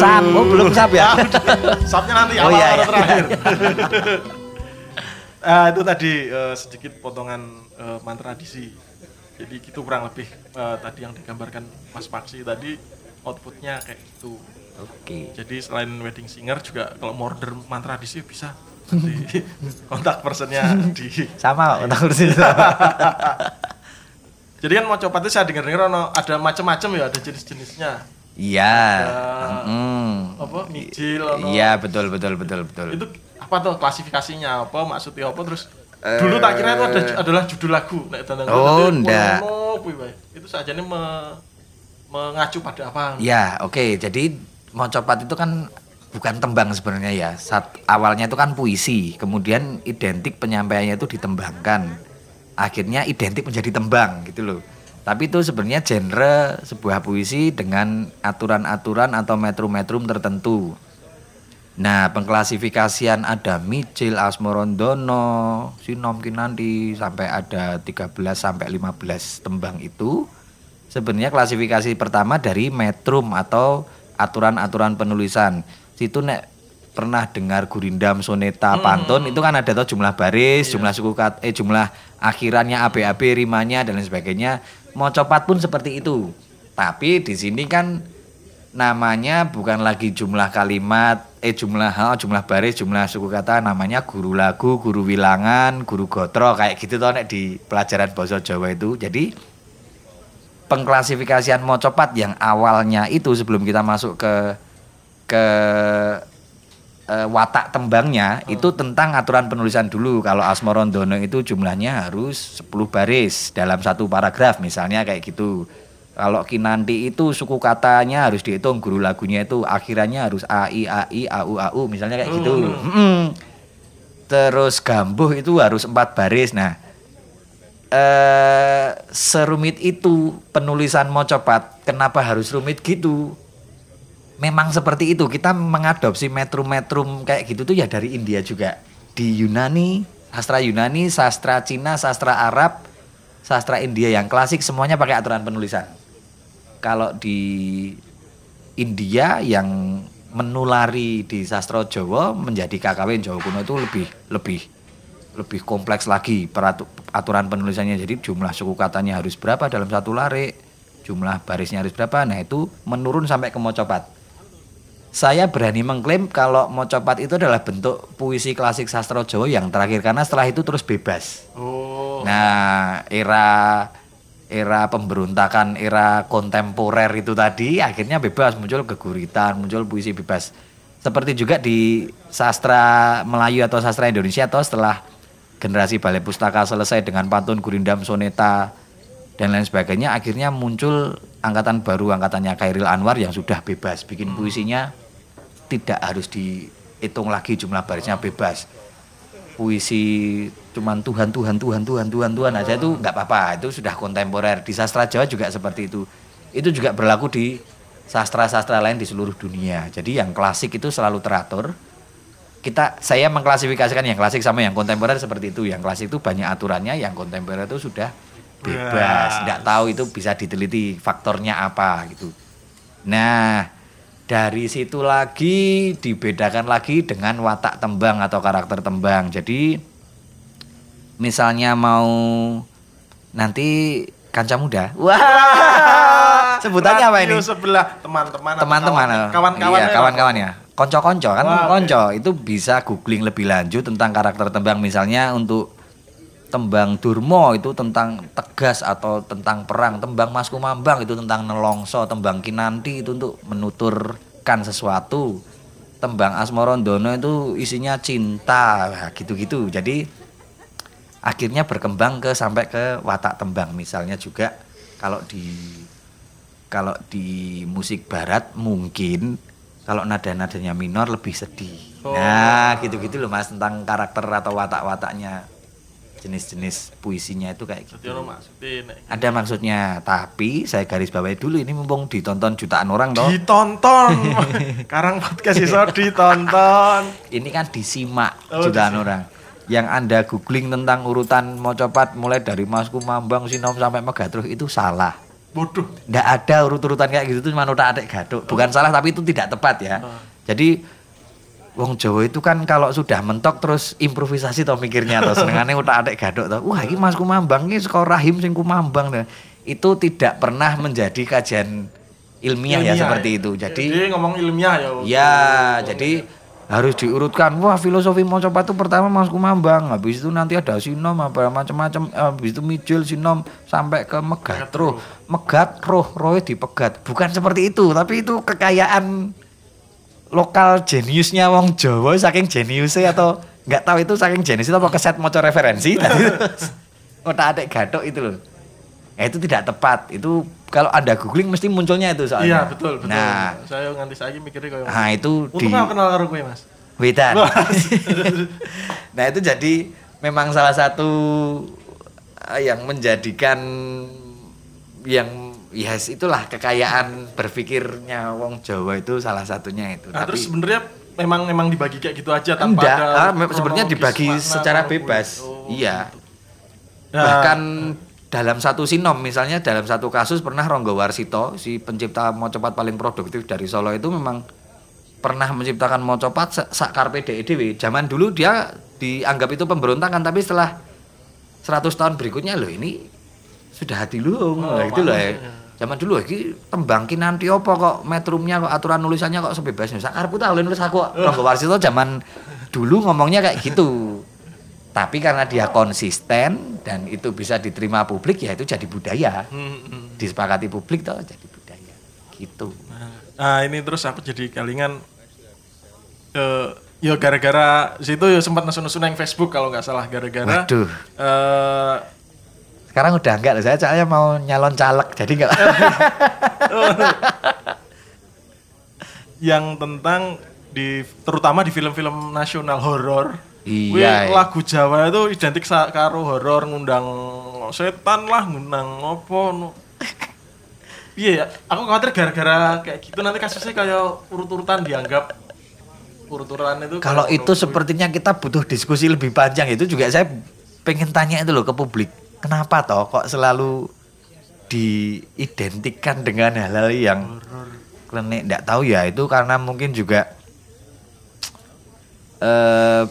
Sap, oh belum sap ya? [LAUGHS] Sapnya nanti Oh, awal iya, iya. terakhir. Ah, [LAUGHS] itu tadi eh, sedikit potongan eh, mantra tradisi. Jadi gitu kurang lebih eh, tadi yang digambarkan Mas Paksi tadi outputnya kayak gitu. Oke. Jadi selain wedding singer juga kalau mau order mantra tradisi bisa di [LAUGHS] kontak personnya di Sama kok tak urusin. Jadi kan mau coba itu saya dengar-dengar ono ada macam-macam ya, ada jenis-jenisnya. Iya. Mm. Apa mijil ono. Iya betul betul betul betul. Itu apa tuh klasifikasinya apa maksudnya apa terus dulu tak kira itu ada, adalah judul lagu nek dandang Eh. Oh, ndak. Itu saja nih me- mengacu pada apa? Ya, oke. Jadi mocopat itu kan bukan tembang sebenarnya ya. Saat awalnya itu kan puisi, kemudian identik penyampaiannya itu ditembangkan. Akhirnya identik menjadi tembang gitu loh. Tapi itu sebenarnya genre sebuah puisi dengan aturan-aturan atau metrum-metrum tertentu. Nah, pengklasifikasian ada Micil, Asmorondono, Sinom Kinanti sampai ada 13 sampai 15 tembang itu sebenarnya klasifikasi pertama dari metrum atau aturan-aturan penulisan. Situ nek pernah dengar gurindam, soneta, pantun itu kan ada tuh jumlah baris, jumlah suku kat, eh jumlah akhirannya ABAB, rimanya dan lain sebagainya. Mau copat pun seperti itu. Tapi di sini kan namanya bukan lagi jumlah kalimat, eh jumlah oh, jumlah baris, jumlah suku kata, namanya guru lagu, guru wilangan, guru gotro kayak gitu toh nek di pelajaran bahasa Jawa itu. Jadi pengklasifikasian mocopat yang awalnya itu sebelum kita masuk ke ke eh, watak tembangnya itu tentang aturan penulisan dulu. Kalau Asmorondono itu jumlahnya harus 10 baris dalam satu paragraf misalnya kayak gitu. Kalau Kinanti itu suku katanya harus dihitung, guru lagunya itu akhirannya harus AI, AI, AU, AU misalnya kayak gitu. Mm-mm. Terus Gambuh itu harus empat baris. Nah, eh serumit itu penulisan mocopat. Kenapa harus rumit gitu? Memang seperti itu. Kita mengadopsi metrum-metrum kayak gitu tuh ya dari India juga. Di Yunani, sastra Yunani, sastra Cina, sastra Arab, sastra India yang klasik semuanya pakai aturan penulisan. Kalau di India yang menulari di sastra Jawa menjadi KKW Jawa kuno itu lebih lebih lebih kompleks lagi peratu- aturan penulisannya jadi jumlah suku katanya harus berapa dalam satu lare jumlah barisnya harus berapa nah itu menurun sampai ke mocopat saya berani mengklaim kalau mocopat itu adalah bentuk puisi klasik sastra Jawa yang terakhir karena setelah itu terus bebas Oh. Nah, era era pemberontakan, era kontemporer itu tadi akhirnya bebas muncul keguritan, muncul puisi bebas. Seperti juga di sastra Melayu atau sastra Indonesia atau setelah generasi balai pustaka selesai dengan pantun, gurindam, soneta dan lain sebagainya, akhirnya muncul angkatan baru angkatannya Khairil Anwar yang sudah bebas bikin puisinya tidak harus dihitung lagi jumlah barisnya bebas puisi cuman Tuhan Tuhan Tuhan Tuhan Tuhan Tuhan aja itu nggak apa-apa itu sudah kontemporer di sastra Jawa juga seperti itu itu juga berlaku di sastra-sastra lain di seluruh dunia jadi yang klasik itu selalu teratur kita saya mengklasifikasikan yang klasik sama yang kontemporer seperti itu. Yang klasik itu banyak aturannya, yang kontemporer itu sudah bebas. Nggak tahu itu bisa diteliti faktornya apa gitu. Nah, dari situ lagi dibedakan lagi dengan watak tembang atau karakter tembang. Jadi misalnya mau nanti kanca muda. [LAUGHS] Wah. Sebutannya apa ini? Sebelah teman-teman teman-teman kawan- kawan-kawan iya, ya, kawan-kawannya konco-konco kan Wah, oke. konco itu bisa googling lebih lanjut tentang karakter tembang misalnya untuk tembang Durmo itu tentang tegas atau tentang perang tembang Mas Kumambang itu tentang nelongso tembang Kinanti itu untuk menuturkan sesuatu tembang Asmorondono itu isinya cinta Nah, gitu-gitu jadi akhirnya berkembang ke sampai ke watak tembang misalnya juga kalau di kalau di musik barat mungkin kalau nada-nadanya minor lebih sedih. Oh. Nah, gitu-gitu loh Mas tentang karakter atau watak-wataknya jenis-jenis puisinya itu kayak gitu. maksudnya Ada maksudnya, tapi saya garis bawahi dulu ini mumpung ditonton jutaan orang toh. ditonton. [LAUGHS] Karang podcast iso ditonton. Ini kan disimak Oh, jutaan disimak. orang. Yang Anda googling tentang urutan Mocopat mulai dari Mas Kumambang, Sinom sampai Megatrus itu salah. Bodoh. Nggak ada urut-urutan kayak gitu tuh cuma utak adik gaduk. Bukan salah tapi itu tidak tepat ya. Oh. Jadi Wong Jawa itu kan kalau sudah mentok terus improvisasi toh mikirnya toh senengane utak adik gaduk toh. Wah, ini Mas Kumambang ini sekolah rahim sing Kumambang toh. Itu tidak pernah menjadi kajian ilmiah, ya seperti itu. Jadi Jadi ngomong ilmiah ya. Ya, jadi harus diurutkan. Wah, filosofi Mocopat itu pertama Mas Kumambang, habis itu nanti ada sinom apa macam-macam, habis itu mijil sinom sampai ke megat roh. Megat roh, roh dipegat. Bukan seperti itu, tapi itu kekayaan lokal jeniusnya wong Jawa saking jeniusnya atau nggak tahu itu saking jenius itu apa keset moco referensi tadi [LAUGHS] otak adik gadok itu loh. Ya, itu tidak tepat. Itu kalau Anda googling mesti munculnya itu soalnya. Iya, betul, betul. Nah, saya nganti saiki mikirnya kayak nah itu di aku kenal karo gue, Mas. Wedan. [LAUGHS] nah itu jadi memang salah satu eh, yang menjadikan yang yes itulah kekayaan berpikirnya wong Jawa itu salah satunya itu. Nah, Tapi terus sebenarnya memang memang dibagi kayak gitu aja tanpa enggak, ada ah, sebenarnya dibagi makna secara bebas. Oh, iya. gitu. Nah, Bahkan dalam satu sinom misalnya dalam satu kasus pernah Ronggo Warsito si pencipta mocopat paling produktif dari Solo itu memang pernah menciptakan mocopat sa- sak karpe DEDW. Zaman dulu dia dianggap itu pemberontakan tapi setelah 100 tahun berikutnya loh ini sudah hati luhung Oh, Nah, itu loh ya. Zaman dulu iki tembang kinanti apa kok metrumnya kok aturan nulisannya kok sebebasnya. Sak karepku tak nulis aku kok. Ronggo Warsito zaman dulu ngomongnya kayak gitu. Tapi karena dia konsisten dan itu bisa diterima publik ya itu jadi budaya. Disepakati publik toh jadi budaya. Gitu. Nah, ini terus aku jadi kalingan eh ya gara-gara situ ya sempat nesu-nesu nang Facebook kalau nggak salah gara-gara Waduh. eh Sekarang udah enggak loh, saya soalnya mau nyalon caleg jadi enggak. [LAUGHS] yang tentang di terutama di film-film nasional horor. Iya, Wih, iya. lagu Jawa itu identik karo horor ngundang setan lah, ngundang apa no. Iya, ya, aku khawatir gara-gara kayak gitu nanti kasusnya kayak urut-urutan dianggap urut-urutan itu Kalau itu sepertinya kita butuh diskusi lebih panjang itu juga saya pengen tanya itu loh ke publik. Kenapa toh kok selalu diidentikan dengan hal-hal yang klenik? Enggak tahu ya itu karena mungkin juga eh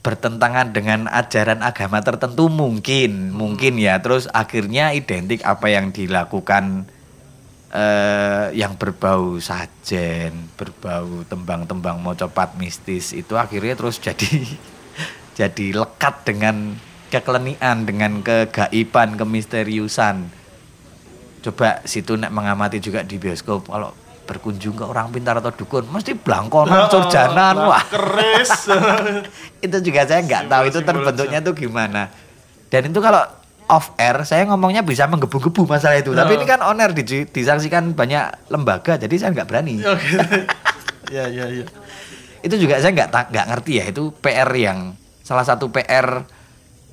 bertentangan dengan ajaran agama tertentu mungkin mungkin ya. Terus akhirnya identik apa yang dilakukan eh yang berbau sajen berbau tembang-tembang mocopat mistis itu akhirnya terus jadi [LAUGHS] jadi lekat dengan kekelenian dengan kegaiban kemisteriusan. Coba situ nek mengamati juga di bioskop kalau berkunjung ke orang pintar atau dukun mesti blangkonan surjanan wah. keris. [LAUGHS] itu juga saya nggak tahu itu terbentuknya tuh gimana. Dan itu kalau off air saya ngomongnya bisa menggebu-gebu masalah itu. Tapi ini kan on air di- disaksikan banyak lembaga jadi saya nggak berani. [LAUGHS] Ya, ya, ya. itu juga saya nggak nggak ngerti ya itu PR yang salah satu PR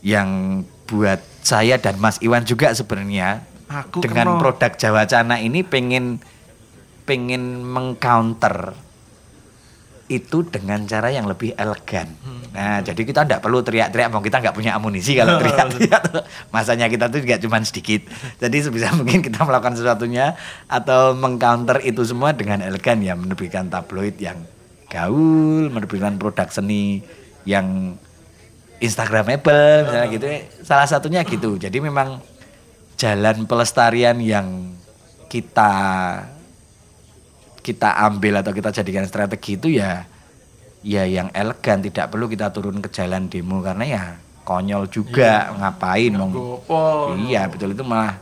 yang buat saya dan Mas Iwan juga sebenarnya Aku dengan kena- produk Jawa Cana ini pengen pengen mengcounter itu dengan cara yang lebih elegan. Nah, jadi kita tidak perlu teriak-teriak, mau kita nggak punya amunisi kalau [LAUGHS] teriak-teriak. Masanya kita tuh juga cuma sedikit. Jadi sebisa mungkin kita melakukan sesuatunya atau mengcounter itu semua dengan elegan ya, menerbitkan tabloid yang gaul, menerbitkan produk seni yang instagramable misalnya gitu. Salah satunya gitu. [CLEARS THROAT] Jadi memang jalan pelestarian yang kita kita ambil atau kita jadikan strategi itu ya ya yang elegan. Tidak perlu kita turun ke jalan demo karena ya konyol juga. Ngapain mau Gopo. iya betul. Itu malah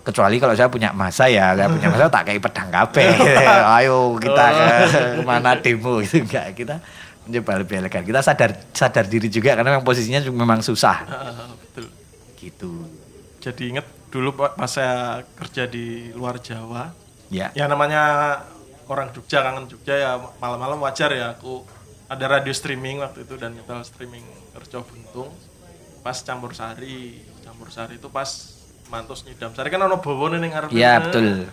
kecuali kalau saya punya masa ya. Saya punya masa [LAUGHS] tak kayak pedang kape [LAUGHS] ayo kita ke mana demo gitu. Enggak kita elegan kita sadar sadar diri juga karena memang posisinya memang susah. Ah, betul. gitu. Jadi inget dulu pas saya kerja di luar Jawa, ya. ya namanya orang Jogja kangen Jogja ya malam-malam wajar ya aku ada radio streaming waktu itu dan nyetel streaming Reco Buntung. Pas campur sari campur sari itu pas mantus nyidam sari. Kan ono bowo ning ngarep ya betul.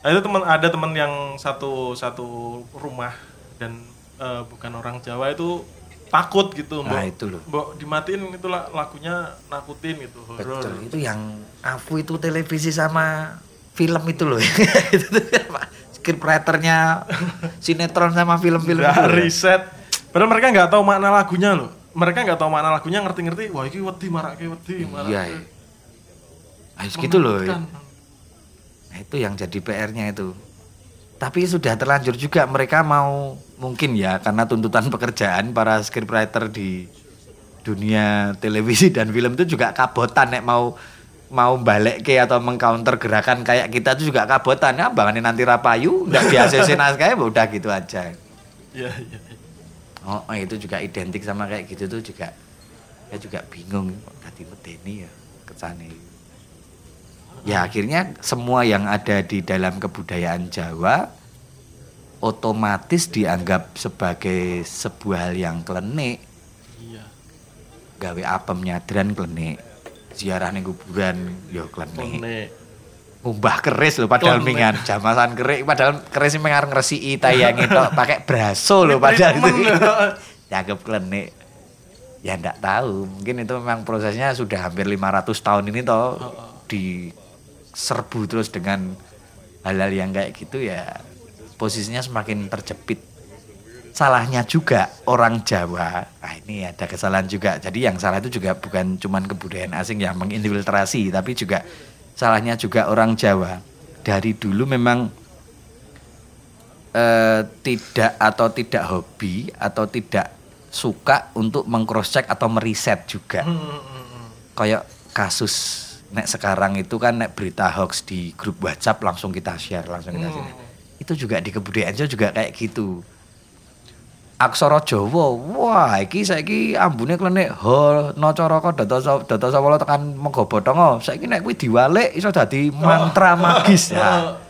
Nah, itu teman ada teman yang satu satu rumah dan eh, bukan orang Jawa itu takut gitu Nah, mbok itu loh. mbok dimatiin itu la- lagunya nakutin gitu horor Betul, itu yang aku itu televisi sama film itu loh. [LAUGHS] itu scriptwriternya [LAUGHS] sinetron sama film-film loh. riset padahal mereka nggak tahu makna lagunya loh mereka nggak tahu makna lagunya ngerti-ngerti wah ini wedi marake wedi marake Iya. iya. Ah, gitu loh. Nah, itu yang jadi PR-nya itu. Tapi sudah terlanjur juga mereka mau mungkin ya karena tuntutan pekerjaan para scriptwriter di dunia televisi dan film itu juga kabotan nek mau mau balik ke atau mengcounter gerakan kayak kita itu juga kabotan. Ya banganin nanti rapayu nggak biasa [LAUGHS] naskah ya udah gitu aja. Iya iya. oh, oh, itu juga identik sama kayak gitu tuh juga ya juga bingung kok tadi medeni ya kesane ya akhirnya semua yang ada di dalam kebudayaan Jawa otomatis dianggap sebagai sebuah hal yang klenik iya gawe apem nyadran klenik ziarah ning kuburan yo klenik Kone. Umbah keris lho padahal Klenik. mingan jamasan keris padahal keris sing mengar ngresiki tayangi tok [LAUGHS] pakai braso lho padahal itu. Dianggap klenik. Ya ndak tahu, mungkin itu memang prosesnya sudah hampir 500 tahun ini toh diserbu terus dengan hal-hal yang kayak gitu ya posisinya semakin terjepit. Salahnya juga orang Jawa, nah ini ada kesalahan juga. Jadi yang salah itu juga bukan cuman kebudayaan asing yang menginfiltrasi, tapi juga salahnya juga orang Jawa. Dari dulu memang eh, tidak atau tidak hobi atau tidak suka untuk mengcross check atau meriset juga. Hmm, hmm, hmm. Kayak kasus nek sekarang itu kan nek berita hoax di grup WhatsApp langsung kita share, langsung kita share. Itu juga di kebudayaan Jawa juga kayak gitu. Aksara Jawa, wah iki saiki ambune klenik ho nacaraka data data sawala tekan mega bathanga. Saiki nek kuwi diwalik iso dadi mantra magis [LAUGHS] ya.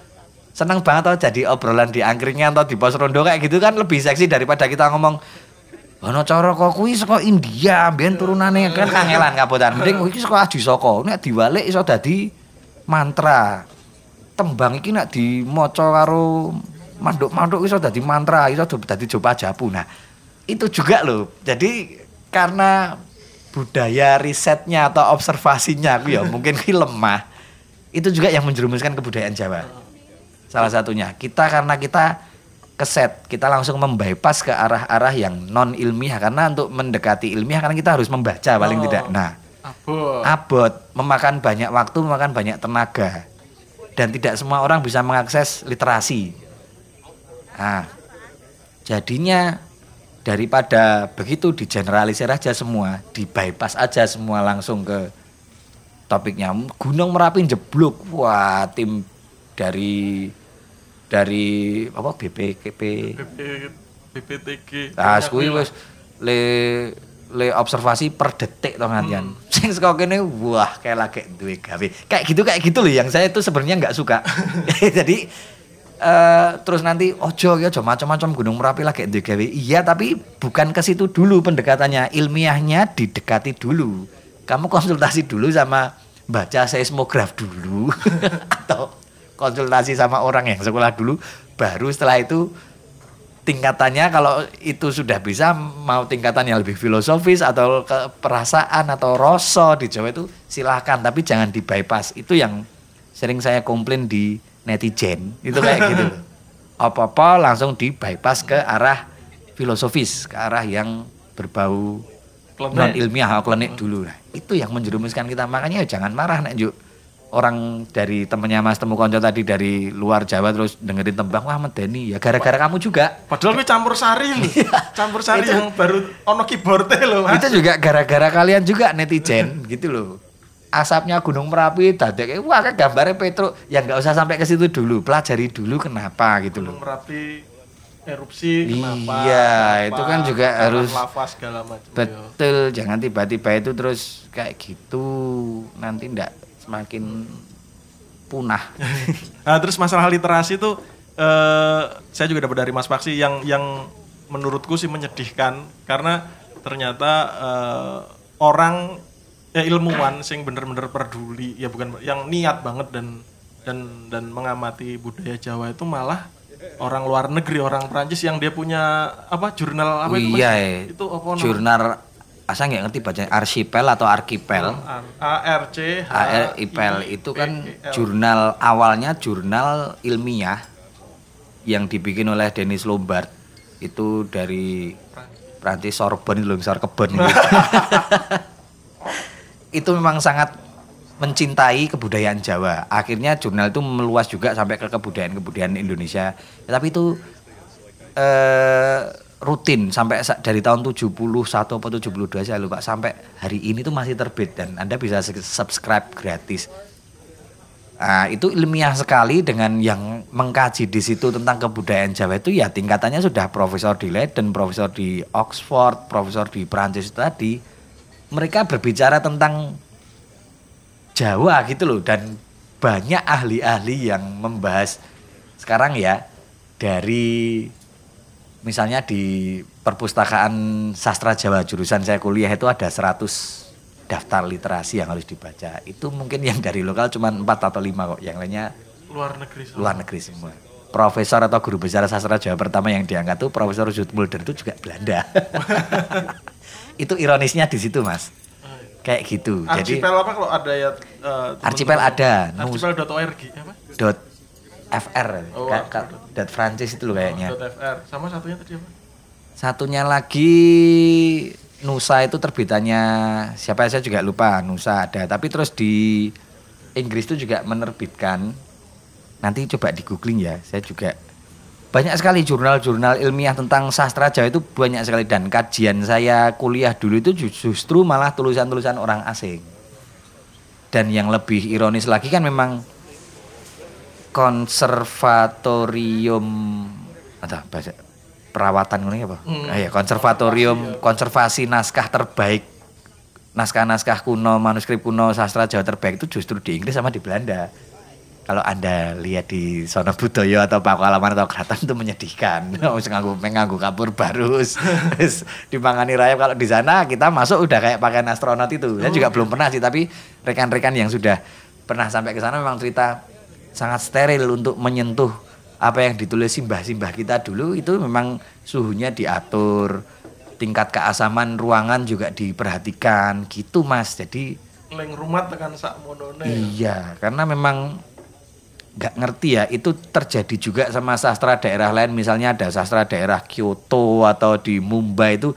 Seneng banget tau jadi obrolan di angkringan atau di pos rondo kayak gitu kan lebih seksi daripada kita ngomong Ono cara kok kuwi saka India, mbiyen turunane kan kangelan kabotan. Mending iki saka Adi Saka. Nek diwalik iso dadi mantra. Tembang iki nek dimaca karo manduk-manduk iso dadi mantra, iso dadi jopa japu. Nah, itu juga loh. Jadi karena budaya risetnya atau observasinya aku ya [LAUGHS] mungkin ki lemah. Itu juga yang menjerumuskan kebudayaan Jawa. Salah satunya kita karena kita keset kita langsung membypass ke arah-arah yang non ilmiah karena untuk mendekati ilmiah karena kita harus membaca paling Oh. tidak. Nah, Abot. abot memakan banyak waktu, memakan banyak tenaga. Dan tidak semua orang bisa mengakses literasi. Nah, jadinya daripada begitu digeneralisir aja semua, di bypass aja semua langsung ke topiknya. Gunung Merapi jeblok. Wah, tim dari dari apa BPKP BP, BPTG. Nah, banyak kuwi wilayah. wis le le observasi per detik to ngantian. [LAUGHS] Sing saka kene wah kayak lagi duwe gawe. Kayak gitu kayak gitu loh yang saya itu sebenarnya nggak suka. [LAUGHS] [LAUGHS] Jadi eh terus nanti ojo ya ojo macam-macam Gunung Merapi lagi duwe gawe. Iya, tapi bukan ke situ dulu pendekatannya. Ilmiahnya didekati dulu. Kamu konsultasi dulu sama baca seismograf dulu atau konsultasi sama orang yang sekolah dulu baru setelah itu tingkatannya kalau itu sudah bisa mau tingkatan yang lebih filosofis atau ke perasaan atau rasa di Jawa itu silahkan tapi jangan di bypass. Itu yang sering saya komplain di netizen. Itu kayak gitu. [LAUGHS] Apa-apa langsung di bypass ke arah filosofis ke arah yang berbau Klenik. non ilmiah klenik dulu. Nah, itu yang menjerumuskan kita. Makanya ya jangan marah nek. Orang dari temennya Mas Temu Konco tadi dari luar Jawa terus dengerin tembang wah medeni ya gara-gara kamu juga Padahal gue campur sari loh. [LAUGHS] campur sari yang baru ono keyboardnya loh mas. itu juga gara-gara kalian juga netizen gitu loh asapnya Gunung Merapi dadek wah kan gambarnya Petro ya nggak usah sampai ke situ dulu pelajari dulu kenapa gitu loh Merapi erupsi kenapa? Iya, kenapa, itu kan juga harus- lava segala macam. ya. betul jangan tiba-tiba itu terus kayak gitu nanti ndak semakin punah [LAUGHS] Nah, terus masalah literasi itu eh saya juga dapat dari Mas Paksi yang yang menurutku sih menyedihkan karena ternyata eh, orang ya ilmuwan sing bener-bener peduli ya bukan yang niat banget dan dan dan mengamati budaya Jawa itu malah orang luar negeri orang Prancis yang dia punya apa jurnal apa Oh itu iya eh. itu apa namanya? jurnal asa nggak ngerti bacanya arsipel atau arkipel ARC ARIPEL itu kan jurnal awalnya jurnal ilmiah yang dibikin oleh Dennis Lombard itu dari Prancis Sorbonne loh Sorbonne itu. [LAUGHS] itu memang sangat mencintai kebudayaan Jawa. Akhirnya jurnal itu meluas juga sampai ke kebudayaan-kebudayaan Indonesia. Tapi itu eh rutin sampai sa- dari tahun 71 atau 72 saya lupa sampai hari ini tuh masih terbit dan Anda bisa subscribe gratis. Nah, itu ilmiah sekali dengan yang mengkaji di situ tentang kebudayaan Jawa itu ya tingkatannya sudah profesor di Leiden, profesor di Oxford, profesor di Prancis tadi. Mereka berbicara tentang Jawa gitu loh dan banyak ahli-ahli yang membahas sekarang ya dari misalnya di perpustakaan sastra Jawa jurusan saya kuliah itu ada 100 daftar literasi yang harus dibaca. Itu mungkin yang dari lokal cuma 4 atau 5 kok, yang lainnya luar negeri semua. luar negeri semua. Profesor atau guru besar sastra Jawa pertama yang diangkat tuh Profesor Ruud Mulder itu juga Belanda. [LAUGHS] itu ironisnya di situ, Mas. Kayak gitu. Jadi Archipel apa kalau ada ya eh, Archipel ada. Archipel.org apa? dot fr Oh, Ka- ka- dot Prancis itu loh kayaknya. Oh, .fr. Sama satunya tadi apa? Satunya lagi Nusa itu terbitannya siapa saya juga lupa Nusa ada. Tapi terus di Inggris itu juga menerbitkan. Nanti coba di googling ya saya juga. Banyak sekali jurnal-jurnal ilmiah tentang sastra Jawa itu banyak sekali. Dan kajian saya kuliah dulu itu ju- justru malah tulisan-tulisan orang asing. Dan yang lebih ironis lagi kan memang konservatorium atau bahasa perawatan ini apa? Ah, ya, konservatorium konservasi naskah terbaik naskah-naskah kuno, manuskrip kuno sastra Jawa terbaik itu justru di Inggris sama di Belanda. Kalau Anda lihat di Sono Budoyo atau Pakualaman atau Keraton itu menyedihkan. [LAUGHS] Wis nganggo nganggo kapur barus. Wis dimangani rayap kalau di sana kita masuk udah kayak pakaian astronot itu. Saya juga belum pernah sih tapi rekan-rekan yang sudah pernah sampai ke sana memang cerita sangat steril untuk menyentuh apa yang ditulis simbah-simbah kita dulu. Itu memang suhunya diatur, tingkat keasaman ruangan juga diperhatikan. Gitu Mas. Jadi Leng rumah tekan sak monone. Iya, karena memang nggak ngerti ya. Itu terjadi juga sama sastra daerah lain. Misalnya ada sastra daerah Kyoto atau di Mumbai itu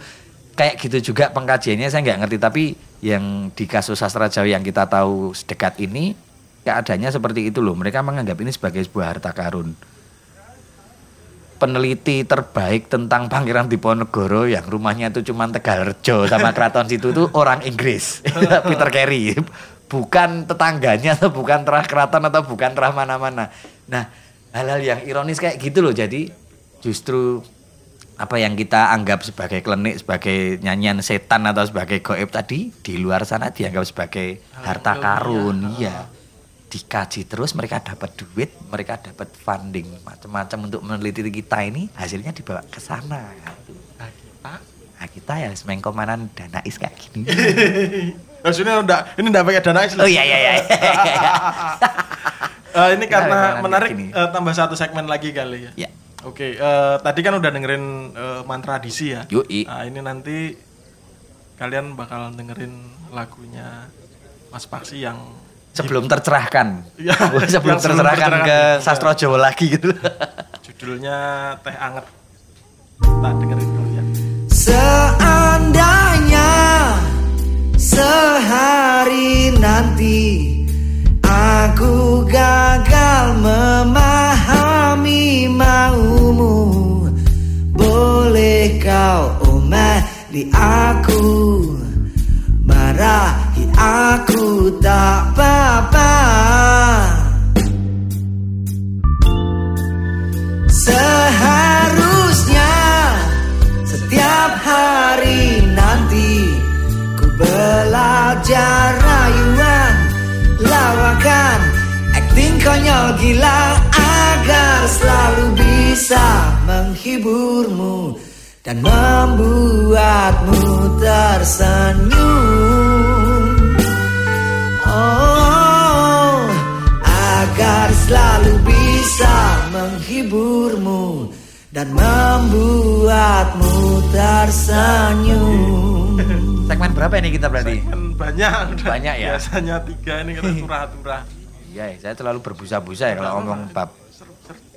kayak gitu juga pengkajiannya. Saya nggak ngerti. Tapi yang di kasus sastra Jawa yang kita tahu sedekat ini keadaannya seperti itu loh. Mereka menganggap ini sebagai sebuah harta karun. Peneliti terbaik tentang Pangeran Diponegoro yang rumahnya itu cuma Tegalrejo sama [LAUGHS] Keraton situ tuh orang Inggris. [LAUGHS] Peter Carey. Bukan tetangganya atau bukan terah keraton atau bukan terah mana-mana. Nah hal-hal yang ironis kayak gitu loh. Jadi justru apa yang kita anggap sebagai klenik sebagai nyanyian setan atau sebagai goib tadi di luar sana dianggap sebagai harta karun. Iya dikaji terus mereka dapat duit mereka dapat funding macam-macam untuk meneliti kita ini hasilnya dibawa ke sana Nah, kita nah kita ya semengkomanan danais kayak gini [LAUGHS] Maksudnya udah ini udah pakai dana Islam. oh iya iya iya [LAUGHS] Eh, ini Kita karena menarik eh, tambah satu segmen lagi kali ya. ya Oke, eh, tadi kan udah dengerin eh, mantra DC ya. Yoi. Nah, ini nanti kalian bakal dengerin lagunya Mas Paksi yang Sebelum tercerahkan. Iya, [LAUGHS] Sebelum yang tercerahkan ke tercerahkan. sastra Jawa lagi gitu. judulnya Teh Anget. Tak dengerin dulu ya. Seandainya sehari nanti aku gagal memahami maumu Boleh kau omeli aku Marahi aku tak apa-apa Seharusnya setiap hari nanti ku belajar rayuan lawakan acting konyol gila agar selalu bisa menghiburmu dan membuatmu tersenyum. Selalu bisa menghiburmu dan membuatmu tersenyum. [LAUGHS] Segmen berapa ini kita berarti? Kan banyak. Banyak ya? Biasanya tiga ini kita turah-turah. [LAUGHS] Iya, saya selalu berbusa-busa ya kalau ngomong bab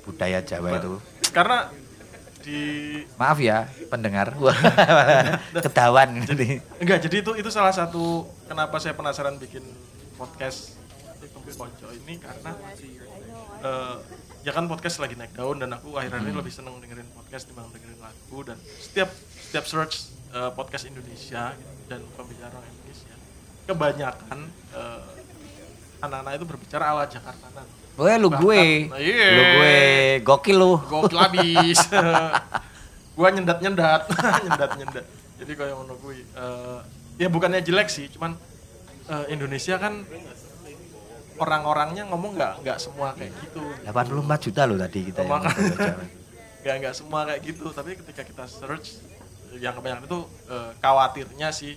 budaya Jawa itu. Karena di Maaf ya pendengar, [LAUGHS] kedawan ini. enggak jadi itu itu salah satu kenapa saya penasaran bikin podcast di ini karena eh, ya kan podcast lagi naik daun dan aku akhirnya Hmm. ini lebih seneng dengerin podcast dibanding dengerin lagu dan setiap setiap search eh, podcast Indonesia gitu, dan pembicara orang Indonesia kebanyakan eh, anak-anak itu berbicara ala Jakartaan. Weh lu Bahkan- gue, Nah, lu gue gokil lu. gokil habis [LAUGHS] gua nyendat [LAUGHS] nyendat nyendat nyendat jadi kayak menurut gue eh, ya bukannya jelek sih cuman eh, Indonesia kan orang-orangnya ngomong nggak nggak semua kayak gitu. 84 juta loh tadi kita yang [LAUGHS] nggak nggak semua kayak gitu. Tapi ketika kita search yang kebanyakan itu eh, khawatirnya sih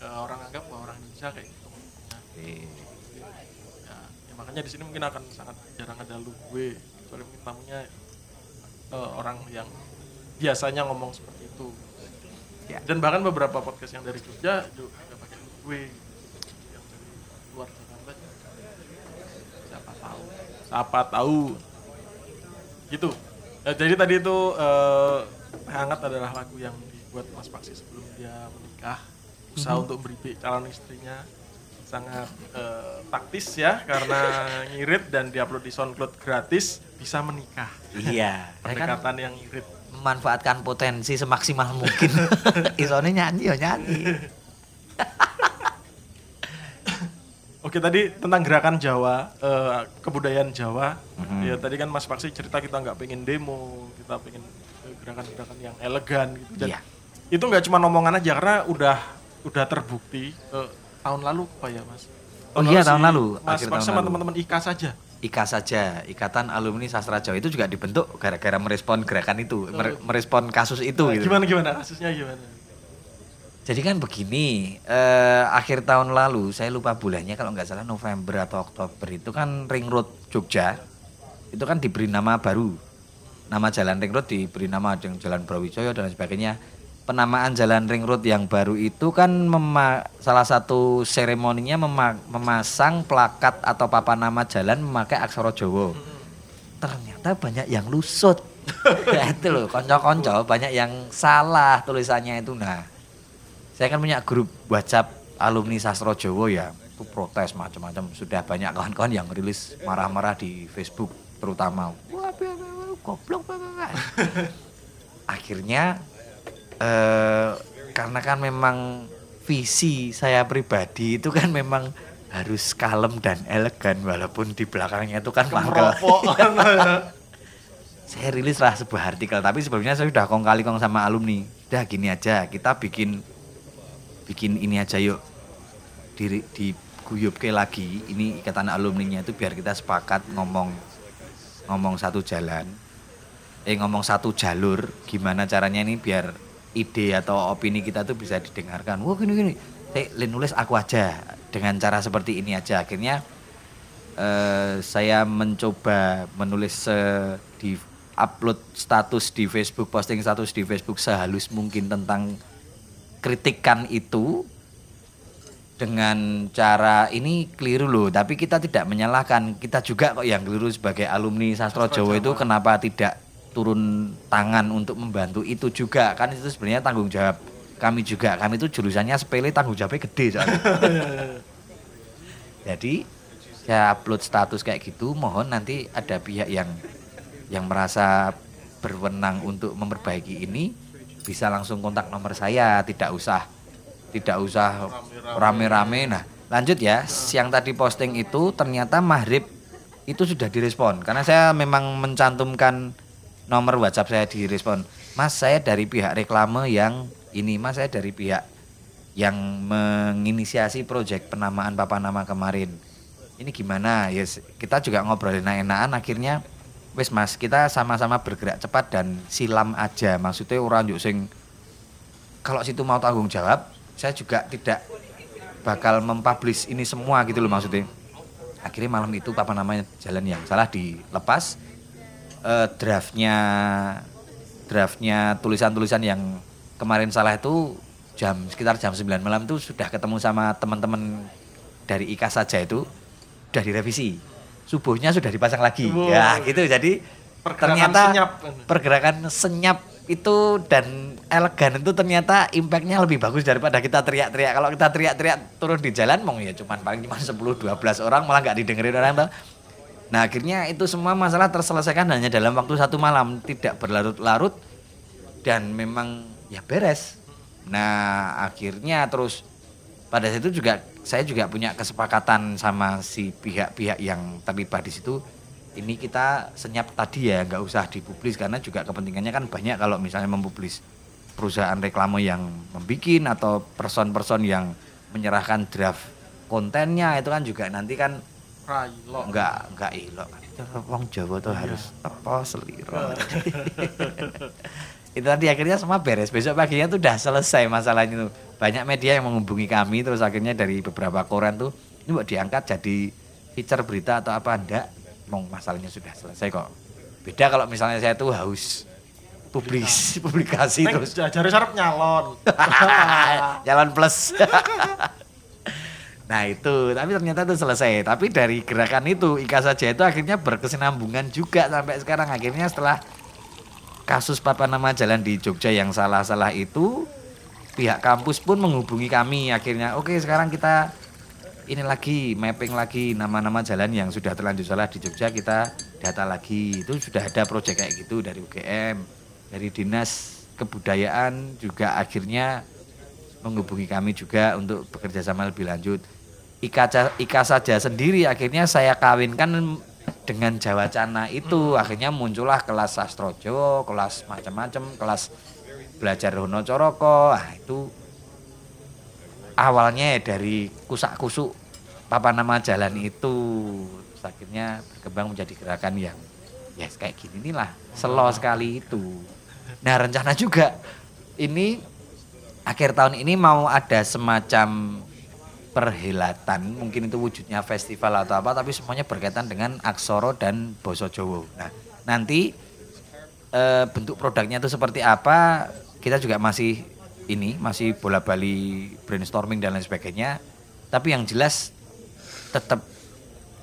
eh, orang anggap bahwa orang Indonesia kayak gitu. Ya, ya makanya di sini mungkin akan sangat jarang ada lu gue kecuali mungkin tamunya eh, orang yang biasanya ngomong seperti itu. Ya. dan bahkan beberapa podcast yang dari Jogja juga nggak pakai lu gue yang dari luar Jakarta siapa tahu siapa tahu. Gitu. Eh, jadi tadi itu eh, hangat adalah lagu yang dibuat Mas Paksi sebelum dia menikah. Usaha untuk beri calon istrinya. Sangat eh, taktis ya karena [LAUGHS] ngirit dan diupload di SoundCloud gratis bisa menikah. Iya, [LAUGHS] kan pendekatan yang ngirit. memanfaatkan potensi semaksimal mungkin. [LAUGHS] Isone nyanyi ya nyanyi. Oke tadi tentang gerakan Jawa, eh, kebudayaan Jawa. Mhm. Ya tadi kan Mas Paksi cerita kita nggak pengen demo, kita pengen eh, gerakan-gerakan yang elegan gitu. Dan Iya. itu nggak cuma omongan aja karena udah udah terbukti eh, tahun lalu apa ya Mas? Oh iya, tahun lalu, Mas Paksi tahun sama teman-teman IKA saja. IKA saja, Ikatan Alumni Sastra Jawa itu juga dibentuk gara-gara merespon gerakan itu, mere- merespon kasus itu Nah, gitu. Gimana gimana kasusnya gimana? Jadi kan begini, eh, akhir tahun lalu saya lupa bulannya kalau nggak salah November atau Oktober itu kan Ring Road Jogja itu kan diberi nama baru, nama jalan Ring Road diberi nama dengan Jalan Brawijaya dan sebagainya. Penamaan Jalan Ring Road yang baru itu kan mema- salah satu seremoninya mema- memasang plakat atau papan nama jalan memakai aksara Jawa. Ternyata banyak yang lusut. [LAUGHS] Itu loh, konco-konco banyak yang salah tulisannya itu. Nah, saya kan punya grup WhatsApp alumni sastra Jawa ya itu protes macam-macam. Sudah banyak kawan-kawan yang rilis marah-marah di Facebook terutama. Wah goblok wah, wah, wah." akhirnya eh, karena kan memang visi saya pribadi itu kan memang harus kalem dan elegan walaupun di belakangnya itu kan mangkel [LAUGHS] saya rilis lah sebuah artikel tapi sebelumnya saya sudah kong kali kong sama alumni. Udah gini aja kita bikin bikin ini aja yuk. Di di guyupke lagi. Ini ikatan alumninya itu biar kita sepakat ngomong ngomong satu jalan. Eh ngomong satu jalur gimana caranya ini biar ide atau opini kita tuh bisa didengarkan. Wah gini gini. Saya Lin, nulis aku aja dengan cara seperti ini aja. Akhirnya eh, saya mencoba menulis di upload status di Facebook, posting status di Facebook sehalus mungkin tentang kritikan itu dengan cara ini keliru loh, tapi kita tidak menyalahkan. Kita juga kok yang keliru sebagai alumni sastra Jawa itu kenapa tidak turun tangan untuk membantu itu juga kan itu sebenarnya tanggung jawab kami juga. Kami itu jurusannya sepele tanggung jawabnya gede soalnya. [LAUGHS] Jadi saya upload status kayak gitu, mohon nanti ada pihak yang yang merasa berwenang untuk memperbaiki ini bisa langsung kontak nomor saya, tidak usah tidak usah rame-rame. Nah, lanjut ya. Yang tadi posting itu ternyata maghrib itu sudah direspon karena saya memang mencantumkan nomor WhatsApp saya direspon. Mas, saya dari pihak reklame yang ini, Mas, saya dari pihak yang menginisiasi proyek penamaan papa nama kemarin. Ini gimana? Yes, kita juga ngobrolin enak-enakan akhirnya wes Mas, kita sama-sama bergerak cepat dan silam aja. Maksudnya orang yuk sing kalau situ mau tanggung jawab, saya juga tidak bakal mempublish ini semua gitu loh maksudnya. Akhirnya malam itu apa namanya jalan yang salah dilepas. Eh, draftnya draftnya tulisan-tulisan yang kemarin salah itu jam sekitar jam 9 malam itu sudah ketemu sama teman-teman dari IKA saja itu sudah direvisi subuhnya sudah dipasang lagi Wow. ya gitu jadi Pergerakan ternyata senyap. pergerakan senyap itu dan elegan itu ternyata impactnya lebih bagus daripada kita teriak-teriak. Kalau kita teriak-teriak turun di jalan, mong ya cuman paling cuma 10-12 orang malah nggak didengerin orang tuh. Nah akhirnya itu semua masalah terselesaikan hanya dalam waktu satu malam, tidak berlarut-larut dan memang ya beres. Nah akhirnya terus pada situ juga saya juga punya kesepakatan sama si pihak-pihak yang terlibat di situ. Ini kita senyap tadi ya nggak usah dipublis karena juga kepentingannya kan banyak kalau misalnya mempublis perusahaan reklame yang membikin atau person-person yang menyerahkan draft kontennya itu kan juga nanti kan Railo. nggak nggak ilok. Wong Jawa tuh harus apa seliro [LAUGHS] itu tadi akhirnya semua beres. Besok paginya tuh udah selesai masalahnya tuh. Banyak media yang menghubungi kami terus akhirnya dari beberapa koran tuh ini buat diangkat jadi feature berita atau apa? Enggak mau masalahnya sudah selesai kok. Beda kalau misalnya saya tuh haus publis publikasi. Neng, terus. jari sarap nyalon. [LAUGHS] jalan plus. [LAUGHS] Nah itu. Tapi ternyata itu selesai. Tapi dari gerakan itu Ika saja itu akhirnya berkesinambungan juga sampai sekarang. Akhirnya setelah kasus papa nama jalan di Jogja yang salah-salah itu pihak kampus pun menghubungi kami. Akhirnya oke sekarang kita ini lagi mapping lagi nama-nama jalan yang sudah terlanjur salah di Jogja kita data lagi. Itu sudah ada proyek kayak gitu dari UGM dari dinas kebudayaan juga akhirnya menghubungi kami juga untuk bekerja sama lebih lanjut. Ika, Ika saja sendiri akhirnya saya kawinkan dengan Jawa Cana itu. Akhirnya muncullah kelas sastrojo kelas macam-macam kelas belajar Rono Coroko ah itu awalnya dari kusak kusuk papa nama jalan itu. Terus akhirnya berkembang menjadi gerakan yang ya kayak gini nih lah selo sekali itu. Nah rencana juga ini akhir tahun ini mau ada semacam perhelatan. Mungkin itu wujudnya festival atau apa tapi semuanya berkaitan dengan aksoro dan boso Jowo nah nanti eh, bentuk produknya itu seperti apa kita juga masih ini masih bola bali brainstorming dan lain sebagainya. Tapi yang jelas tetap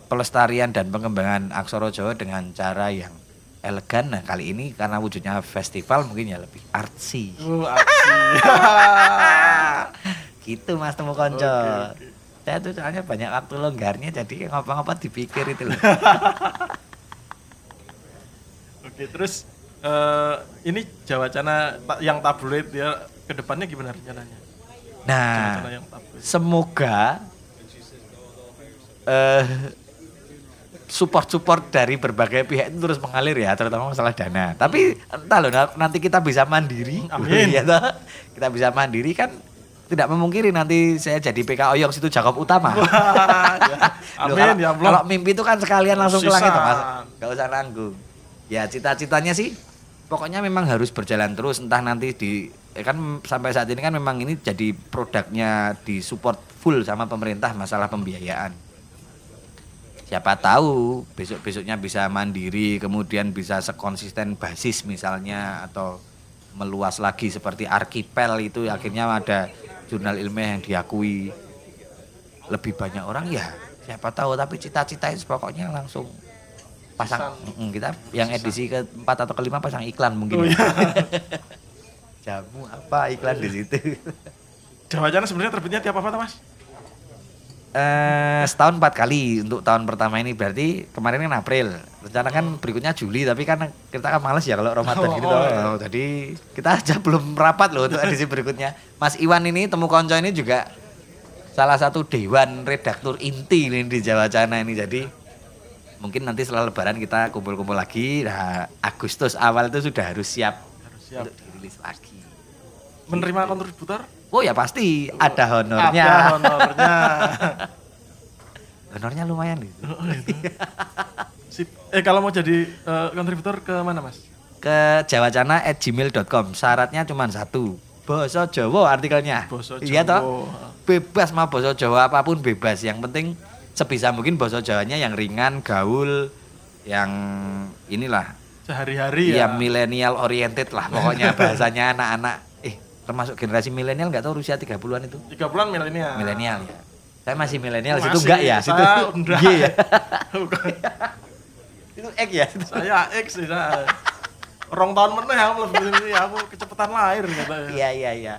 pelestarian dan pengembangan aksara Jawa dengan cara yang elegan. Nah kali ini karena wujudnya festival mungkin ya lebih artsy. Uh, aksi. [LAUGHS] gitu mas temu konco saya tuh soalnya banyak waktu longgarnya jadi ngapa-ngapa dipikir itu loh [LAUGHS] Oke, terus eh, ini Jawa Cana yang tabloid ya ke depannya gimana rencananya? Nah semoga eh support-support dari berbagai pihak itu terus mengalir ya, terutama masalah dana. Tapi entah loh, na- nanti kita bisa mandiri. Amin. [LAUGHS] Toh? kita bisa mandiri kan tidak memungkiri nanti saya jadi PK Oyong situ Jakob Utama. Ya, [LAUGHS] Loh, Amin kalau, ya kalau Allah. mimpi itu kan sekalian langsung ke langit, Mas. Gak usah nanggung. Ya cita-citanya sih pokoknya memang harus berjalan terus entah nanti di eh, kan sampai saat ini kan memang ini jadi produknya disupport full sama pemerintah masalah pembiayaan. siapa tahu besok-besoknya bisa mandiri kemudian bisa sekonsisten basis misalnya atau meluas lagi seperti arkipel itu akhirnya ada jurnal ilmiah yang diakui lebih banyak orang ya siapa tahu tapi cita-cita itu pokoknya langsung pasang Mm, kita yang edisi keempat atau kelima pasang iklan mungkin Oh, ya. iya. [LAUGHS] jamu apa iklan di situ Jawa Wacana sebenarnya terbitnya tiap apa tuh mas? Eh, setahun empat kali untuk tahun pertama ini berarti kemarin kan April rencana kan berikutnya Juli tapi kan kita kan males ya kalau Ramadan Oh, gitu oh, iya. Oh, jadi kita aja belum rapat loh untuk edisi berikutnya Mas Iwan ini temu konco ini juga salah satu dewan redaktur inti ini di Jawa Cana ini jadi mungkin nanti setelah lebaran kita kumpul-kumpul lagi nah Agustus awal itu sudah harus siap Harus siap. untuk dirilis lagi Menerima kontributor? Oh ya pasti ada honornya Ada honornya. [LAUGHS] honornya lumayan gitu Oh, itu. Sip. Eh kalau mau jadi kontributor ke mana mas? ke jawacana@gmail.com syaratnya cuma satu bahasa Jawa artikelnya iya Jawa. toh bebas mau bahasa Jawa apa pun bebas yang penting sebisa mungkin bahasa Jawanya yang ringan gaul yang inilah Sehari-hari ya ya. milenial oriented lah pokoknya [LAUGHS] bahasanya anak-anak termasuk generasi milenial nggak tahu usia 30-an itu Tiga bulan milenial. milenial ya saya masih milenial situ enggak ya situ [LAUGHS] enggak. Ya [LAUGHS] Bukan. itu X ya saya X sih saya. Rong tahun meneh aku lebih ini aku kecepatan lahir katanya. Iya iya iya.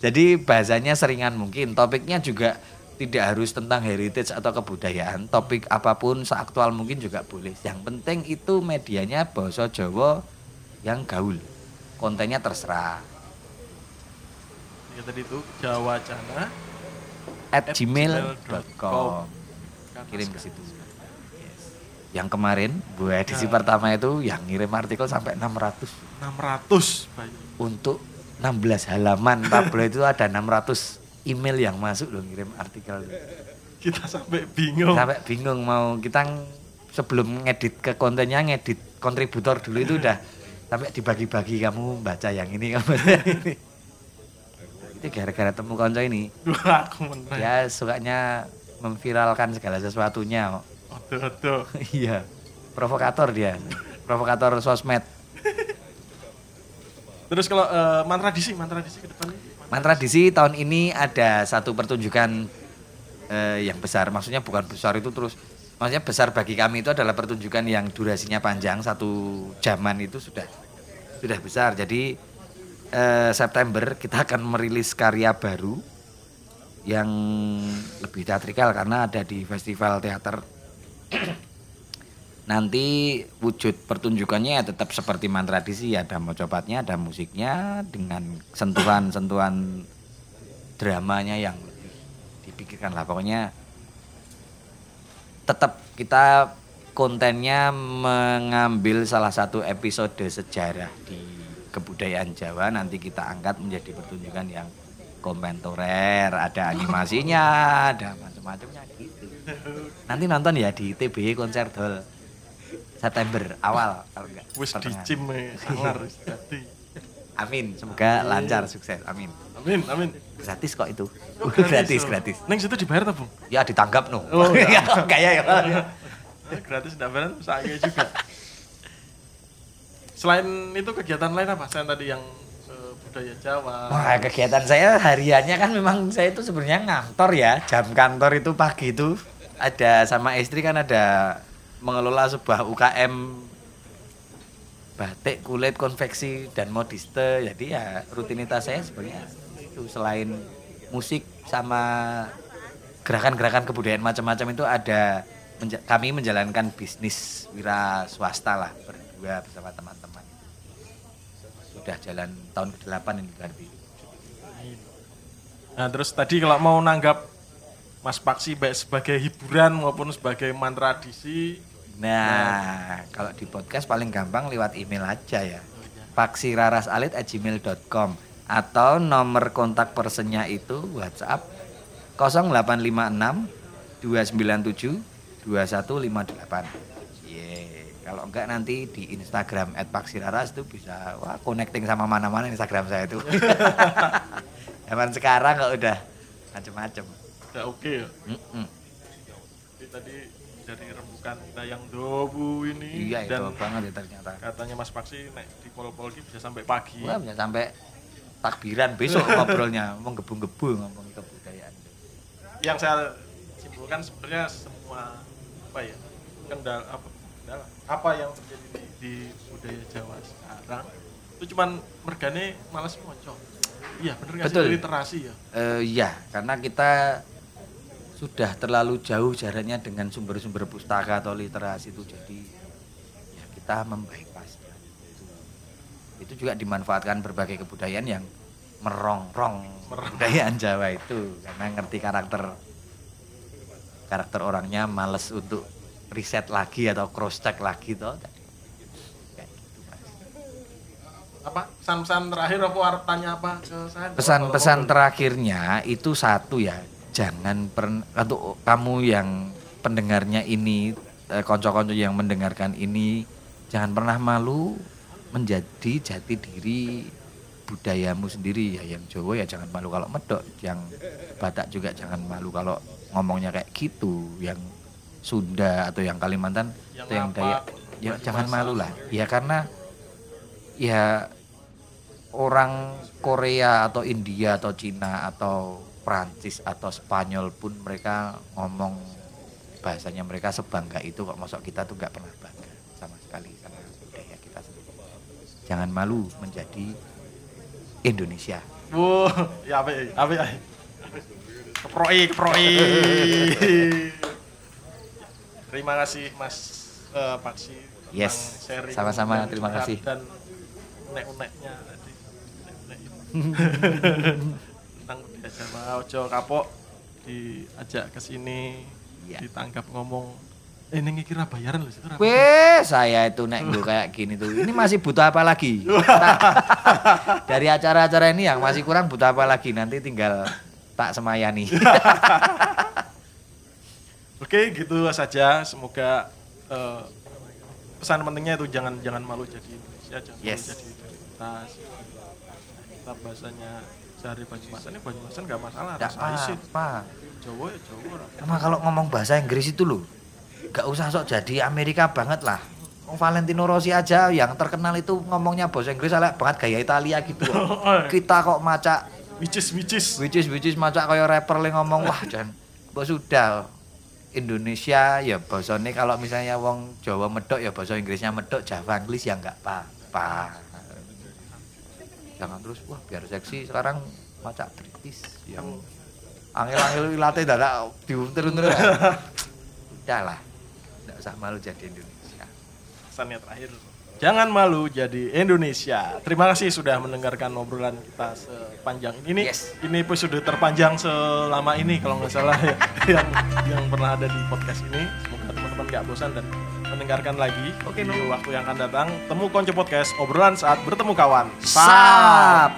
Jadi bahasanya seringan mungkin. Topiknya juga tidak harus tentang heritage atau kebudayaan. Topik apa pun seaktual mungkin juga boleh. Yang penting itu medianya bahasa Jawa yang gaul. Kontennya terserah. Ya tadi itu Jawa Cana. At At gmail.com Kirim ke situ. Yes. Yang kemarin Bu edisi pertama itu yang ngirim artikel sampai 600 600 bayi. untuk 16 halaman tabloid itu ada 600 email yang masuk loh ngirim artikel Kita sampai bingung. sampai bingung mau kita sebelum ngedit ke kontennya ngedit kontributor dulu itu udah sampai dibagi-bagi kamu baca yang ini kamu baca yang ini itu gara-gara temu konco ini aku ya sukanya memviralkan segala sesuatunya kok. Aduh, aduh. [LAUGHS] iya provokator dia provokator sosmed Terus kalau eh, mantra disi, mantra disi ke depan. Mantra Disi tahun ini ada satu pertunjukan eh, yang besar. Maksudnya bukan besar itu terus, maksudnya besar bagi kami itu adalah pertunjukan yang durasinya panjang satu jaman itu sudah sudah besar. Jadi eh, September kita akan merilis karya baru yang lebih teatrikal karena ada di festival teater. Nanti wujud pertunjukannya ya tetap seperti mantra tradisi ada mocopatnya, ada musiknya dengan sentuhan-sentuhan dramanya yang dipikirkan lah pokoknya tetap kita kontennya mengambil salah satu episode sejarah di kebudayaan Jawa nanti kita angkat menjadi pertunjukan yang kontemporer ada animasinya [LAUGHS] ada macam-macamnya gitu nanti nonton ya di TBY konser hall September awal kalau enggak Wis dicim eh, amin semoga lancar sukses amin Amin, amin. gratis kok itu Oh, gratis [LAUGHS] oh. gratis Neng situ dibayar ta, Bung? ya ditanggap no Oh, iya. [LAUGHS] kayak ya gratis enggak bayar saya juga. Selain itu kegiatan lain apa? Selain tadi yang eh, budaya Jawa. Wah, kegiatan saya hariannya kan memang saya itu sebenarnya ngantor ya. Jam kantor itu pagi itu ada sama istri kan ada mengelola sebuah UKM batik, kulit, konveksi dan modiste. Jadi ya rutinitas saya sebenarnya itu selain musik sama gerakan-gerakan kebudayaan macam-macam itu ada menja- kami menjalankan bisnis wira swasta lah berdua bersama teman-teman. Sudah jalan tahun ke-8 ini berarti. Nah, terus tadi kalau mau nanggap Mas Paksi baik sebagai hiburan maupun sebagai mantra tradisi Nah, kalau di podcast paling gampang lewat email aja ya. paksirarasalit@gmail.com atau nomor kontak personnya itu WhatsApp 0856 297 2158. Kalau enggak nanti di Instagram @paksiraras itu bisa wah connecting sama mana-mana Instagram saya itu. [LAUGHS] Zaman sekarang kok udah macem-macem. udah oke ya. Mm-mm. Jadi tadi dari rembukan dayang dobu ini Iya itu dan banget ya ternyata. katanya Mas Paksi nek di pol-pol iki bisa sampai pagi. Wah bisa sampai takbiran besok [LAUGHS] ngobrolnya menggebu-gebu ngomong kebudayaan. Yang saya simpulkan sebenarnya semua apa ya kendala apa apa yang terjadi di, di budaya Jawa sekarang itu cuman mergane malas moncong. Iya bener nggak sih literasi ya. Eh iya, karena kita sudah terlalu jauh jaraknya dengan sumber-sumber pustaka atau literasi itu jadi ya kita membypassnya. Itu juga dimanfaatkan berbagai kebudayaan yang merongrong kebudayaan Jawa itu karena ngerti karakter karakter orangnya males untuk riset lagi atau cross check lagi toh. Gitu. Apa pesan-pesan terakhir apa arep tanya apa ke saya? Pesan-pesan terakhirnya itu satu ya, jangan pernah untuk kamu yang pendengarnya ini, eh, konco-konco yang mendengarkan ini, jangan pernah malu menjadi jati diri budayamu sendiri ya yang Jawa ya jangan malu kalau medok, yang Batak juga jangan malu kalau ngomongnya kayak gitu, yang Sunda atau yang Kalimantan Yang atau yang apa, Dayak ya jangan malu lah ya karena ya orang Korea atau India atau Cina atau Prancis atau Spanyol pun mereka ngomong bahasanya mereka sebangga itu kok masuk kita tuh nggak pernah bangga sama sekali sama budaya kita sendiri jangan malu menjadi Indonesia Wuh, ya apa ya? Apa ya? Keproi, keproi. [LAUGHS] Terima kasih Mas eh, Paksi. Yes, sama-sama, terima kasih. Dan unek-uneknya tadi. Itu. [LAUGHS] Tentang budaya Jawa, ojo kapok diajak ke sini, Iya. ditangkap ngomong. Eh, ini kira bayaran loh situ. Ra. Weh, saya itu nek nggo kayak gini tuh. Ini masih butuh apa lagi? [LAUGHS] Dari acara-acara ini yang masih kurang butuh apa lagi? Nanti tinggal tak semayani. [LAUGHS] Oke, gitu saja. Semoga eh, pesan pentingnya itu jangan jangan malu jadi Indonesia, jangan Yes. malu jadi identitas. Kita bahasanya sehari Banyumasan ini Banyumasan nggak masalah, rasa isin. apa. Jawa ya Jawa. Sama kalau ngomong bahasa Inggris itu loh, gak usah sok jadi Amerika banget lah. Oh, Valentino Rossi aja yang terkenal itu ngomongnya bahasa Inggris ala banget gaya Italia gitu. [LAUGHS] Kita kok maca Micis micis. which is which is maca kayak rapper le ngomong wah jan. Mbok sudah Indonesia ya bahasanya kalau misalnya wong Jawa medok ya bahasa Inggrisnya medok Jawa Inggris ya enggak apa-apa. Jangan terus wah biar seksi sekarang maca British yang angel-angel ilate dadak diunter-unter. [LAUGHS] Udah lah. Enggak usah malu jadi Indonesia. Pesannya terakhir. Jangan malu jadi Indonesia. Terima kasih sudah mendengarkan obrolan kita sepanjang ini. Ini, Yes. ini episode terpanjang selama ini kalau nggak salah ya, [LAUGHS] yang yang pernah ada di podcast ini. Semoga teman-teman nggak bosan dan mendengarkan lagi di waktu yang akan datang. Temu Konco Podcast, obrolan saat bertemu kawan. Sap.